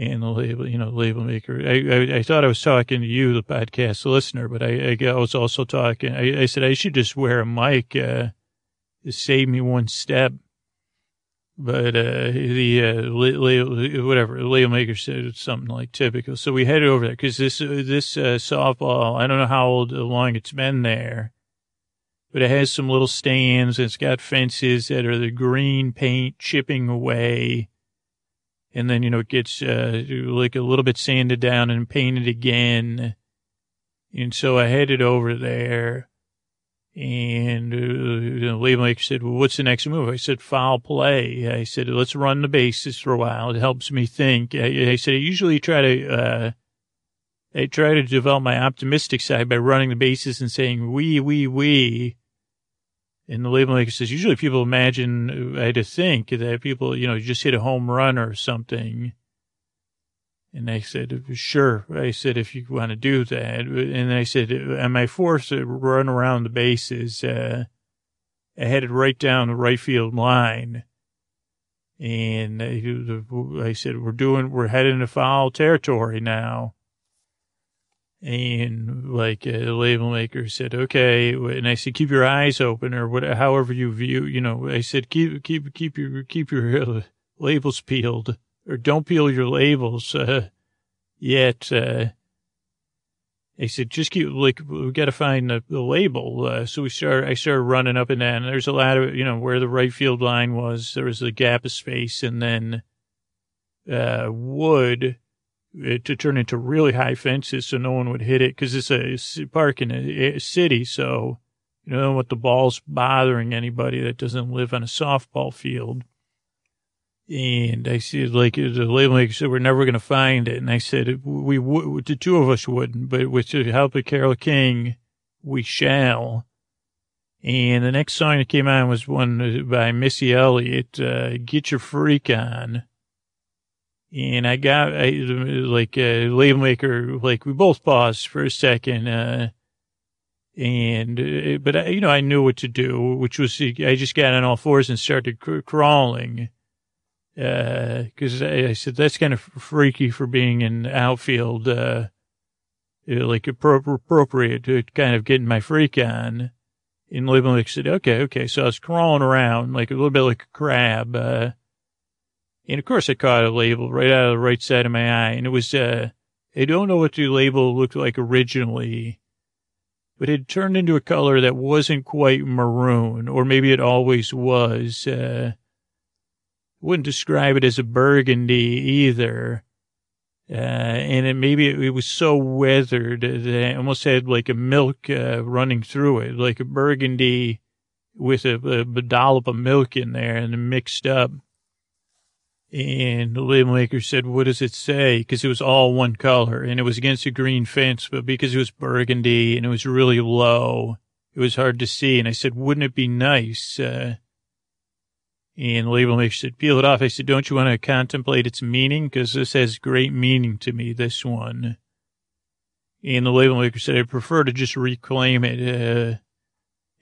And the label, you know, label maker. I, I, I, thought I was talking to you, the podcast listener, but I, I was also talking. I, I said I should just wear a mic, uh, save me one step. But uh, the uh, whatever Leo Maker said something like typical. So we headed over there because this uh, this uh, softball I don't know how old long it's been there, but it has some little stands. And it's got fences that are the green paint chipping away, and then you know it gets uh, like a little bit sanded down and painted again. And so I headed over there and uh, maker said, well, what's the next move? I said, foul play. I said, let's run the bases for a while. It helps me think. I, I said, I usually try to, uh, I try to develop my optimistic side by running the bases and saying, we, we, we. And the label maker says, usually people imagine, I had to think that people, you know, just hit a home run or something. And I said, sure. I said, if you want to do that. And I said, am I forced to run around the bases? Uh, I headed right down the right field line. And I said, we're doing, we're heading to foul territory now. And like uh, the label maker said, okay. And I said, keep your eyes open or whatever, however you view, you know, I said, keep, keep, keep your, keep your labels peeled or don't peel your labels uh, yet. Uh, they said, just keep, like, we got to find the, the label. Uh, so we started, I started running up and down. And there's a lot of, you know, where the right field line was, there was a gap of space and then uh, wood uh, to turn into really high fences so no one would hit it because it's a park in a, a city. So, you know, what the ball's bothering anybody that doesn't live on a softball field. And I said, like, the label maker said, we're never going to find it. And I said, we would, the two of us wouldn't, but with the help of Carole King, we shall. And the next song that came on was one by Missy Elliott, uh, Get Your Freak On. And I got, I, like, uh, label maker, like, we both paused for a second, uh, and, uh, but I, you know, I knew what to do, which was, I just got on all fours and started cr- crawling. Uh, cause I, I, said, that's kind of freaky for being in outfield, uh, like appropriate to kind of getting my freak on in Label Maker said, okay, okay. So I was crawling around like a little bit like a crab. And of course I caught a label right out of the right side of my eye. And it was, uh, I don't know what the label looked like originally, but it turned into a color that wasn't quite maroon, or maybe it always was. Uh, wouldn't describe it as a burgundy either. Uh, and it maybe it, it, was so weathered that it almost had like a milk uh, running through it, like a burgundy with a, a, a dollop of milk in there and mixed up. And the label maker said, what does it say? Because it was all one color and it was against a green fence, but because it was burgundy and it was really low, it was hard to see. And I said, wouldn't it be nice? Uh, and the label maker said, peel it off. I said, don't you want to contemplate its meaning? Because this has great meaning to me, this one. And the label maker said, I prefer to just reclaim it. Uh,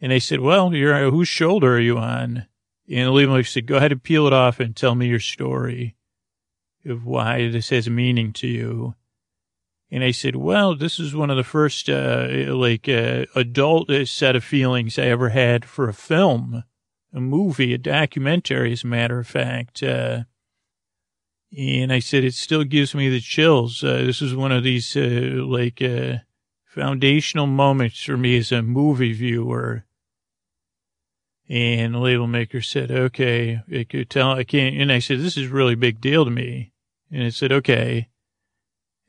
and I said, well, you're, whose shoulder are you on? And maker said, go ahead and peel it off and tell me your story of why this has meaning to you. And I said, well, this is one of the first, uh, like, uh, adult set of feelings I ever had for a film a movie, a documentary, as a matter of fact. Uh, and I said, it still gives me the chills. Uh, this is one of these, uh, like, uh, foundational moments for me as a movie viewer. And the label maker said, okay, I could tell, I can't, and I said, this is really big deal to me. And I said, okay.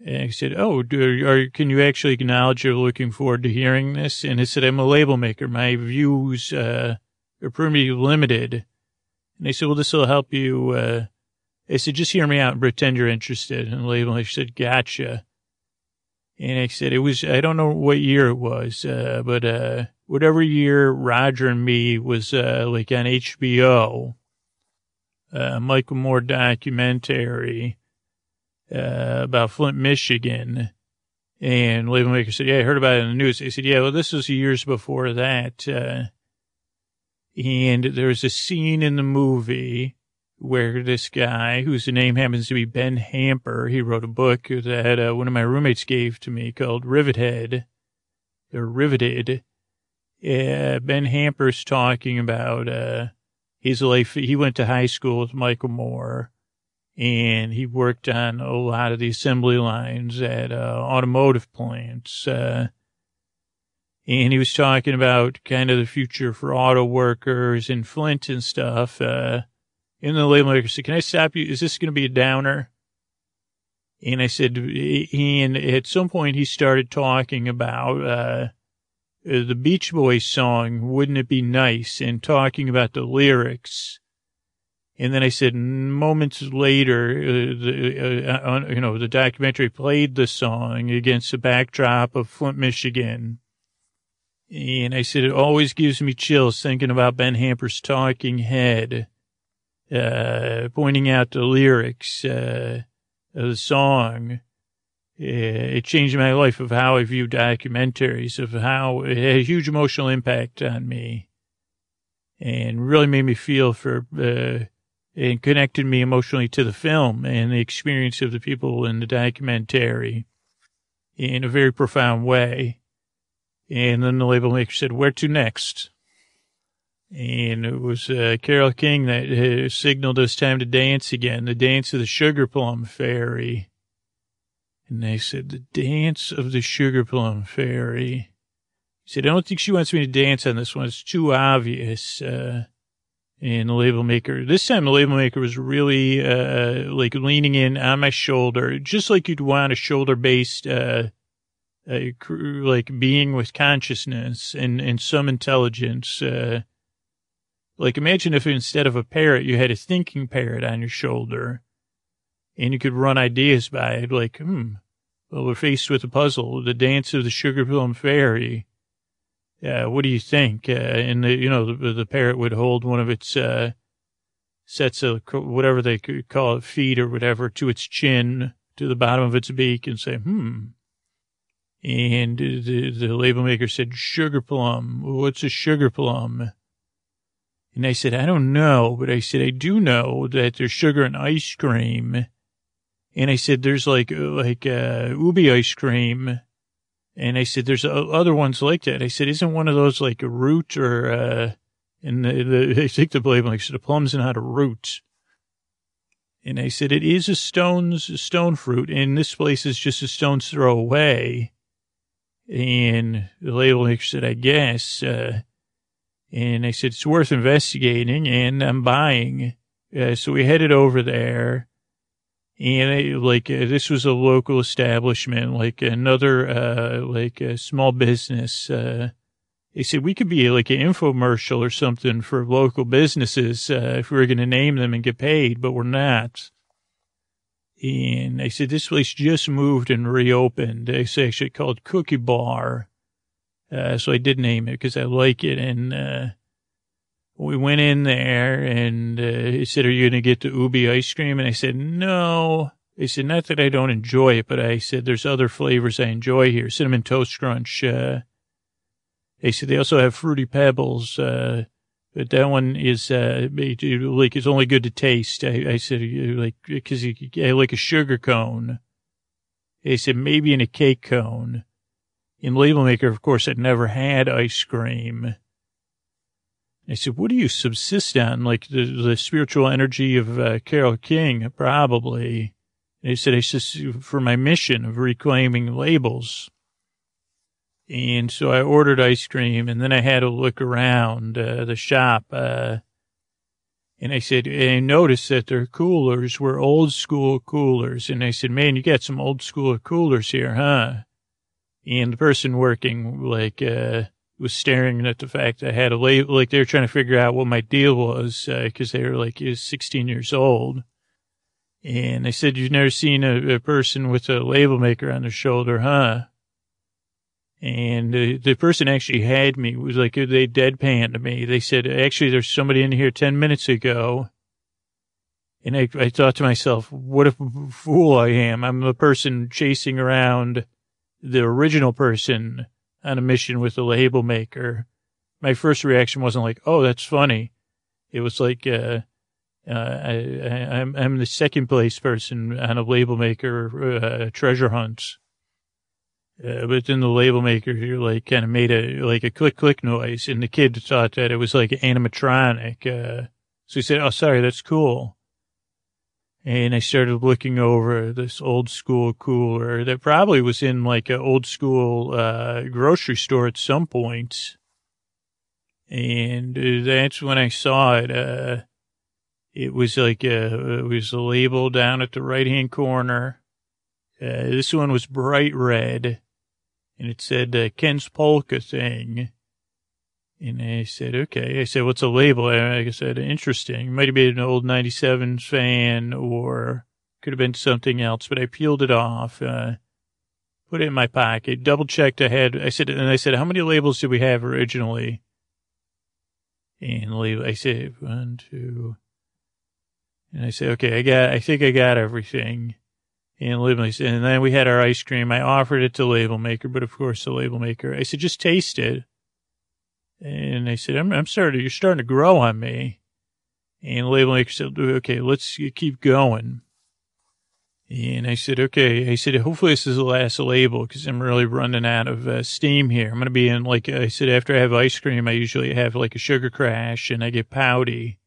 And I said, oh, do, are, can you actually acknowledge you're looking forward to hearing this? And I said, I'm a label maker. My views, uh, are pretty limited. And they said, well, this will help you. Uh, they said, just hear me out and pretend you're interested. And the label, maker said, gotcha. And I said, it was, I don't know what year it was, uh, but, uh, whatever year Roger and me was, uh, like on HBO, uh, Michael Moore documentary, uh, about Flint, Michigan. And label maker said, yeah, I heard about it in the news. I said, yeah, well, this was years before that. Uh, and there's a scene in the movie where this guy, whose name happens to be Ben Hamper, he wrote a book that uh, one of my roommates gave to me called Rivethead, or Riveted. Uh, ben Hamper's talking about uh, his life. He went to high school with Michael Moore, and he worked on a lot of the assembly lines at uh, automotive plants. Uh, and he was talking about kind of the future for auto workers in Flint and stuff. Uh, and the label maker said, can I stop you? Is this going to be a downer? And I said, and at some point he started talking about, uh, the Beach Boys song, Wouldn't It Be Nice? And talking about the lyrics. And then I said, moments later, uh, the, uh, uh, you know, the documentary played the song against the backdrop of Flint, Michigan. And I said, it always gives me chills thinking about Ben Hamper's talking head, uh, pointing out the lyrics, uh, of the song. It changed my life of how I view documentaries, of how it had a huge emotional impact on me and really made me feel for, uh, and connected me emotionally to the film and the experience of the people in the documentary in a very profound way. And then the label maker said, where to next? And it was uh, Carole King that uh, signaled us time to dance again, the dance of the sugar plum fairy. And they said, the dance of the sugar plum fairy. He said, I don't think she wants me to dance on this one. It's too obvious. Uh, and the label maker, this time the label maker was really, uh, like leaning in on my shoulder, just like you'd want a shoulder based, uh, a like being with consciousness and, and some intelligence. Uh, like imagine if instead of a parrot, you had a thinking parrot on your shoulder and you could run ideas by it. Like, hmm, well, we're faced with a puzzle, the dance of the sugar plum fairy. uh, what do you think? Uh, and the, you know, the, the parrot would hold one of its, uh, sets of whatever they call it, feet or whatever to its chin, to the bottom of its beak and say, hmm. And the, the label maker said, sugar plum. What's a sugar plum? And I said, I don't know, but I said, I do know that there's sugar in ice cream. And I said, there's like, like, uh, ube ice cream. And I said, there's other ones like that. I said, isn't one of those like a root or, uh, and the, the, <laughs> they think the label like, so the plum's and not a root. And I said, it is a stone's stone fruit, and this place is just a stone's throw away. And the label maker said, I guess, uh, and I said, it's worth investigating and I'm buying. Uh, so we headed over there and like, uh, this was a local establishment, like another, uh, like a small business. Uh, they said we could be like an infomercial or something for local businesses, uh, if we were going to name them and get paid, but we're not. And they said, this place just moved and reopened. It's actually called Cookie Bar. Uh, so I did name it because I like it. And, uh, we went in there and, uh, he said, are you going to get the Ube ice cream? And I said, no. He said, not that I don't enjoy it, but I said, there's other flavors I enjoy here. Cinnamon Toast Crunch. Uh, they said they also have Fruity Pebbles. Uh, but that one is, uh, like, it's only good to taste. I, I said, like, cause I like a sugar cone. They said maybe in a cake cone in Label Maker, of course, I'd never had ice cream. I said, what do you subsist on? Like the, the spiritual energy of uh, Carole King, probably. And he said, I just for my mission of reclaiming labels. And so I ordered ice cream and then I had to look around uh, the shop. Uh, and I said, and I noticed that their coolers were old school coolers. And I said, man, you got some old school coolers here, huh? and the person working like uh was staring at the fact I had a label, like they were trying to figure out what my deal was because uh, they were like 16 years old. And I said, "You've never seen a, a person with a label maker on their shoulder, huh?" And uh, the person actually had me. It was like they deadpanned me. They said, "Actually, there's somebody in here 10 minutes ago." And I, I thought to myself, "What a fool I am! I'm the person chasing around." the original person on a mission with a label maker, my first reaction wasn't like, "Oh, that's funny." It was like, uh, uh, I, I, I'm I'm the second place person on a label maker uh, treasure hunt. Uh, but then the label maker like kind of made a like a click click noise, and the kid thought that it was like animatronic. Uh, so he said, "Oh, sorry, that's cool." And I started looking over this old school cooler that probably was in like an old school uh, grocery store at some point. And uh, that's when I saw it. Uh, it was like a, uh, it was a label down at the right hand corner. Uh, this one was bright red, and it said uh, Ken's Polka thing. And I said, okay. I said, what's a label? I said, interesting. Might have been an old 97 fan or could have been something else, but I peeled it off, uh, put it in my pocket, double checked ahead. I said, and I said, how many labels did we have originally? And label, I said, one, two. And I said, okay, I got, I think I got everything. And label, and then we had our ice cream. I offered it to label maker, but of course the label maker, I said, just taste it. And I said, I'm, I'm sorry, you're starting to grow on me. And label maker said, okay, let's keep going. And I said, okay. I said, hopefully this is the last label because I'm really running out of uh, steam here. I'm going to be in, like I said, after I have ice cream, I usually have like a sugar crash and I get pouty.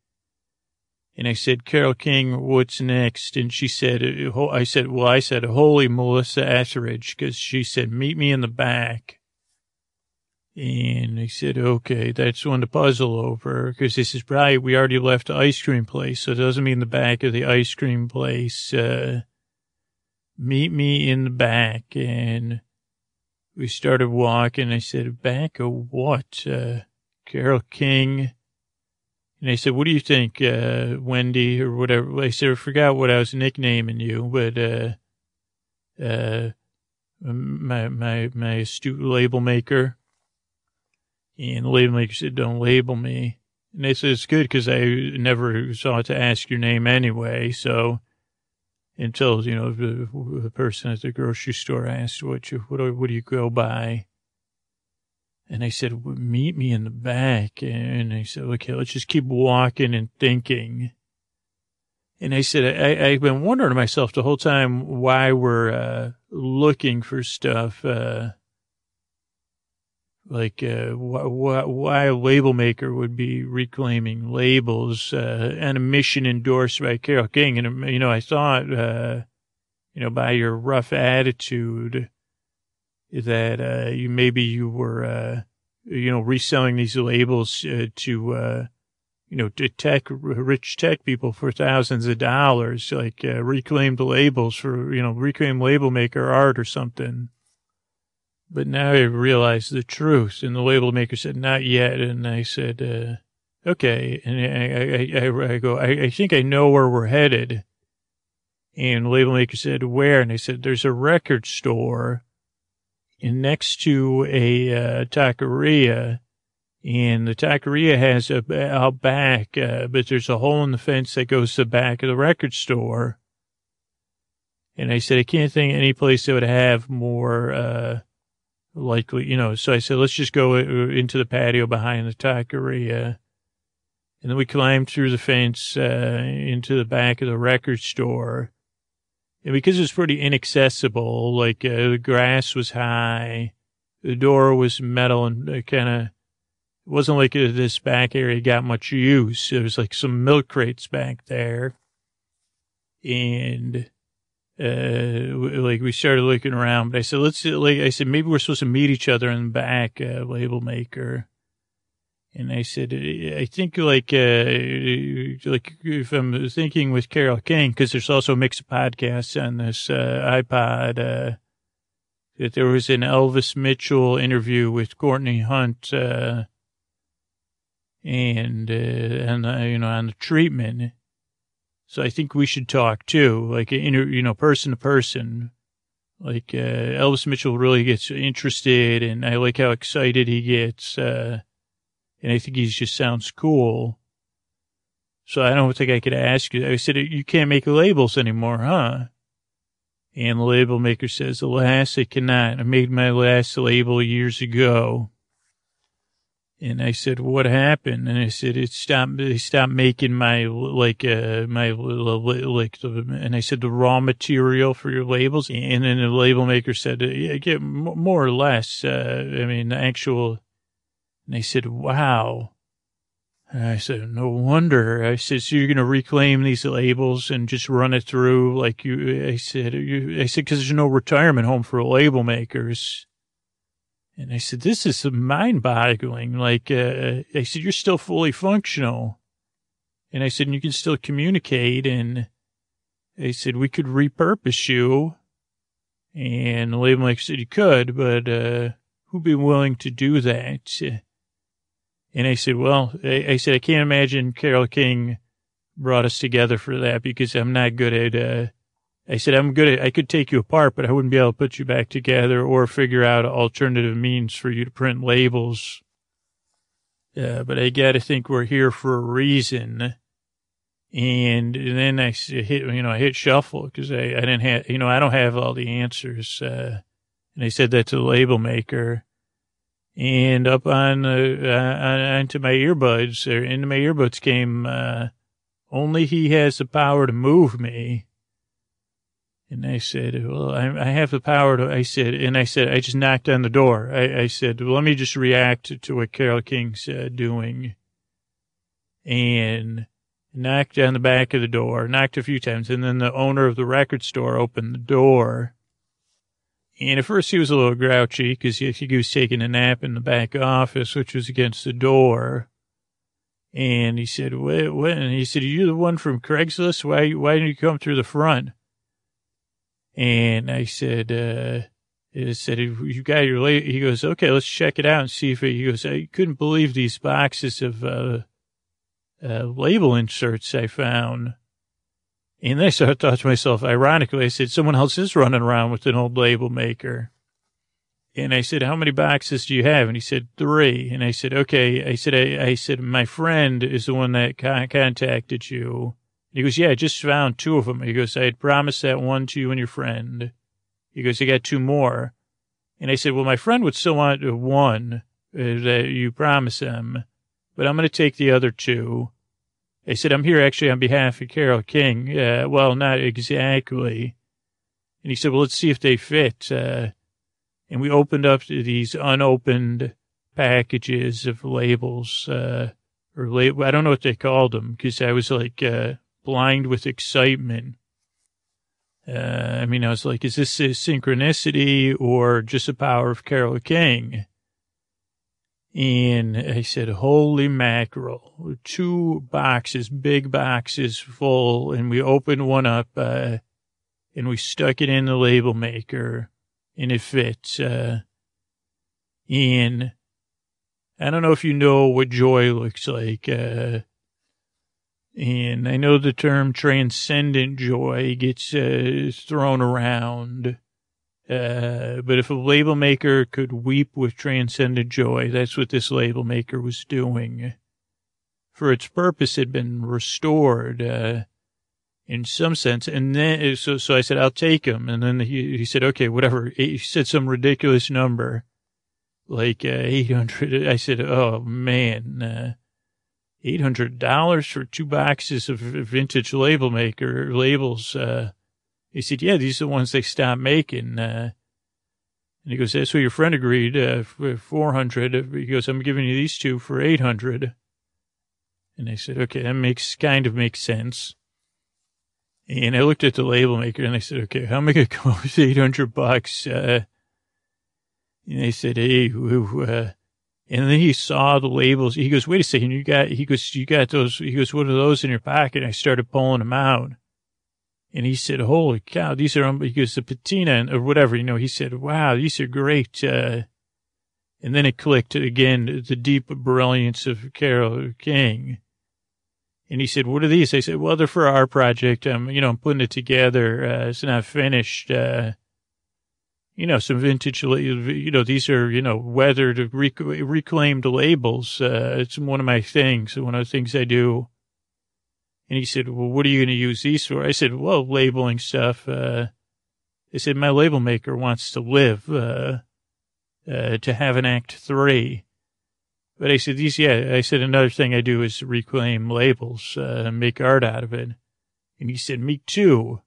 And I said, Carole King, what's next? And she said, I said, well, I said, holy Melissa Etheridge, because she said, meet me in the back. And I said, okay, that's one to puzzle over because this is probably, we already left the ice cream place. So it doesn't mean the back of the ice cream place. Uh, meet me in the back. And we started walking. I said, back of what? Uh, Carole King. And I said, what do you think, uh, Wendy or whatever? I said, I forgot what I was nicknaming you, but, uh, uh, my, my, my astute label maker. And label maker said, don't label me. And they said, it's good because I never sought to ask your name anyway. So until, you know, the, the person at the grocery store asked, what you, what, what do you go by? And I said, meet me in the back. And I said, okay, let's just keep walking and thinking. And I said, I, I've been wondering to myself the whole time why we're uh, looking for stuff. Uh, like uh, wh- wh- why a label maker would be reclaiming labels uh, and a mission endorsed by Carole King. And, you know, I thought, uh, you know, by your rough attitude that uh, you maybe you were, uh, you know, reselling these labels uh, to, uh, you know, to tech, rich tech people for thousands of dollars, like reclaimed labels for, you know, reclaimed label maker art or something. But now I realize the truth. And the label maker said, not yet. And I said, uh, okay. And I, I, I, I go, I, I think I know where we're headed. And the label maker said, where? And I said, there's a record store and next to a uh, taqueria. And the taqueria has a back, uh, but there's a hole in the fence that goes to the back of the record store. And I said, I can't think of any place that would have more, uh, likely, you know, so I said, let's just go uh, into the patio behind the taqueria. And then we climbed through the fence, uh, into the back of the record store. And because it was pretty inaccessible, like, uh, the grass was high, the door was metal and uh, kind of, it wasn't like uh, this back area got much use. There was like some milk crates back there. And, uh, like we started looking around, but I said, let's, like, I said, maybe we're supposed to meet each other in the back, uh, label maker. And I said, I think like, uh, like if I'm thinking with Carole King, cause there's also a mix of podcasts on this, uh, iPod, uh, that there was an Elvis Mitchell interview with Courtney Hunt, uh, and, and, you know, on the treatment. So I think we should talk too, like, you know, person to person. Like, uh, Elvis Mitchell really gets interested and I like how excited he gets, uh, and I think he just sounds cool. So I don't think I could ask you. I said, you can't make labels anymore, huh? And the label maker says, alas, I cannot. I made my last label years ago. And I said, what happened? And I said, it stopped, they stopped making my, like, uh, my, like, and I said, the raw material for your labels. And then the label maker said, yeah, get more or less, uh, I mean, the actual, and I said, wow. And I said, no wonder. I said, so you're going to reclaim these labels and just run it through like you, I said, you, I said, cause there's no retirement home for label makers. And I said, this is mind boggling. Like, uh, I said, you're still fully functional. And I said, and you can still communicate. And I said, we could repurpose you. And the label maker said, you could, but, uh, who'd be willing to do that? And I said, well, I, I, said, I can't imagine Carole King brought us together for that because I'm not good at, uh, I said, I'm good at, I could take you apart, but I wouldn't be able to put you back together or figure out alternative means for you to print labels. Uh, but I got to think we're here for a reason. And, and then I hit, you know, I hit shuffle because I, I didn't have, you know, I don't have all the answers. Uh, and I said that to the label maker and up on, uh, onto my earbuds or into my earbuds came, uh, only he has the power to move me. And I said, well, I, I, have the power to, I said, and I said, I just knocked on the door. I, I said, well, let me just react to what Carole King's uh, doing. And knocked on the back of the door, knocked a few times. And then the owner of the record store opened the door and at first he was a little grouchy because he, he was taking a nap in the back office, which was against the door. And he said, what, what? And he said, are you the one from Craigslist? Why, why didn't you come through the front? And I said, uh, I said, you got your, la-. he goes, okay, let's check it out and see if it, he goes, I couldn't believe these boxes of, uh, uh, label inserts I found. And then I started thought to myself, ironically, I said, someone else is running around with an old label maker. And I said, how many boxes do you have? And he said, three. And I said, okay. I said, I, I said, my friend is the one that con- contacted you. He goes, yeah, I just found two of them. He goes, I had promised that one to you and your friend. He goes, I got two more. And I said, well, my friend would still want one uh, that you promised him, but I'm going to take the other two. I said, I'm here actually on behalf of Carole King. Uh, well, not exactly. And he said, well, let's see if they fit. Uh, and we opened up these unopened packages of labels, uh, or label. I don't know what they called them because I was like, uh, blind with excitement. Uh, I mean, I was like, is this a synchronicity or just the power of Carole King? And I said, holy mackerel, two boxes, big boxes full. And we opened one up, uh, and we stuck it in the label maker and it fits. Uh, and I don't know if you know what joy looks like. Uh, and I know the term transcendent joy gets uh, thrown around. Uh, but if a label maker could weep with transcendent joy, that's what this label maker was doing. For its purpose had been restored, uh, in some sense. And then, so, so I said, I'll take him. And then he, he said, okay, whatever. He said some ridiculous number, like, uh, 800. I said, oh man, uh, $800 for two boxes of vintage label maker labels. Uh, he said, yeah, these are the ones they stopped making. Uh, and he goes, that's what your friend agreed, uh, for 400. He goes, I'm giving you these two for 800. And I said, okay, that makes, kind of makes sense. And I looked at the label maker and I said, okay, how am I going <laughs> to come up with 800 bucks? Uh, and they said, hey, uh, and then he saw the labels. He goes, wait a second. You got, he goes, you got those. He goes, what are those in your pocket? And I started pulling them out. And he said, holy cow, these are, he goes, the patina or whatever, you know, he said, wow, these are great. Uh, and then it clicked again, the deep brilliance of Carole King. And he said, what are these? I said, well, they're for our project. Um, you know, I'm putting it together. Uh, it's not finished. Uh, you know, some vintage, you know, these are, you know, weathered, rec- reclaimed labels. Uh, it's one of my things, one of the things I do. And he said, well, what are you going to use these for? I said, well, labeling stuff. Uh, said, my label maker wants to live, uh, uh, to have an act three. But I said, these, yeah, I said, another thing I do is reclaim labels, uh, make art out of it. And he said, me too.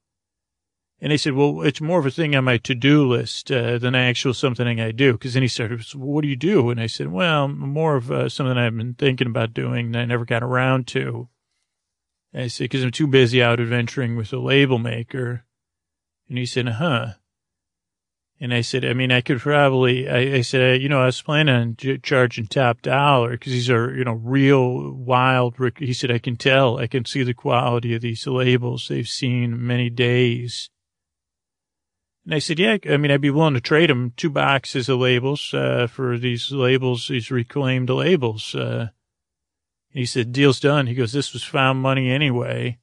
And I said, well, it's more of a thing on my to-do list uh, than actual something I do. Because then he started, what do you do? And I said, well, more of uh, something I've been thinking about doing that I never got around to. And I said, because I'm too busy out adventuring with a label maker. And he said, huh. And I said, I mean, I could probably, I, I said, you know, I was planning on j- charging top dollar because these are, you know, real wild. He said, I can tell, I can see the quality of these labels. They've seen many days. And I said, yeah, I mean, I'd be willing to trade him two boxes of labels, uh, for these labels, these reclaimed labels. Uh, he said, deal's done. He goes, this was found money anyway.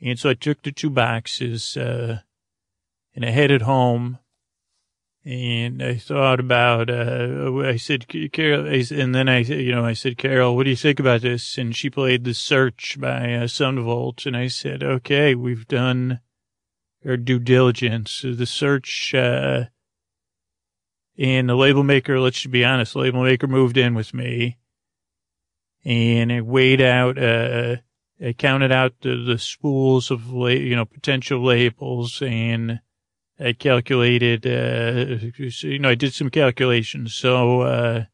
And so I took the two boxes, uh, and I headed home and I thought about, uh, I said, Carole, and then I, you know, I said, Carole, what do you think about this? And she played The Search by uh, Son Volt. And I said, okay, we've done, or due diligence. The search, uh, and the label maker, let's be honest, label maker moved in with me and I weighed out, uh, I counted out the, the spools of, la- you know, potential labels and I calculated, uh, you know, I did some calculations. So, uh,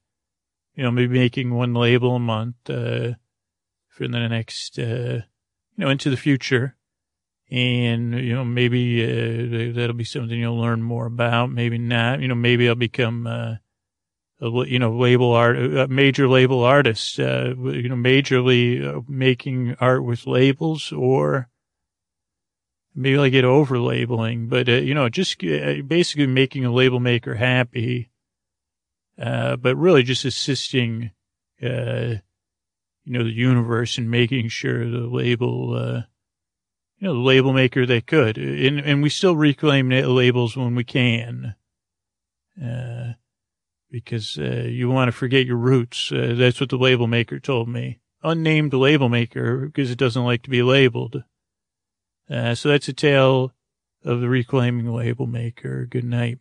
you know, maybe making one label a month, uh, for the next, uh, you know, into the future and you know maybe uh, that'll be something you'll learn more about. Maybe not. You know, maybe I'll become uh, a you know label art, a major label artist. Uh, you know, majorly uh, making art with labels, or maybe I get over labeling. But uh, you know, just uh, basically making a label maker happy. but really just assisting, you know, the universe and making sure the label you know, the label maker that could. And, and we still reclaim labels when we can. uh, because uh, you want to forget your roots. Uh, that's what the label maker told me. Unnamed label maker because it doesn't like to be labeled. Uh, so that's a tale of the reclaiming label maker. Good night.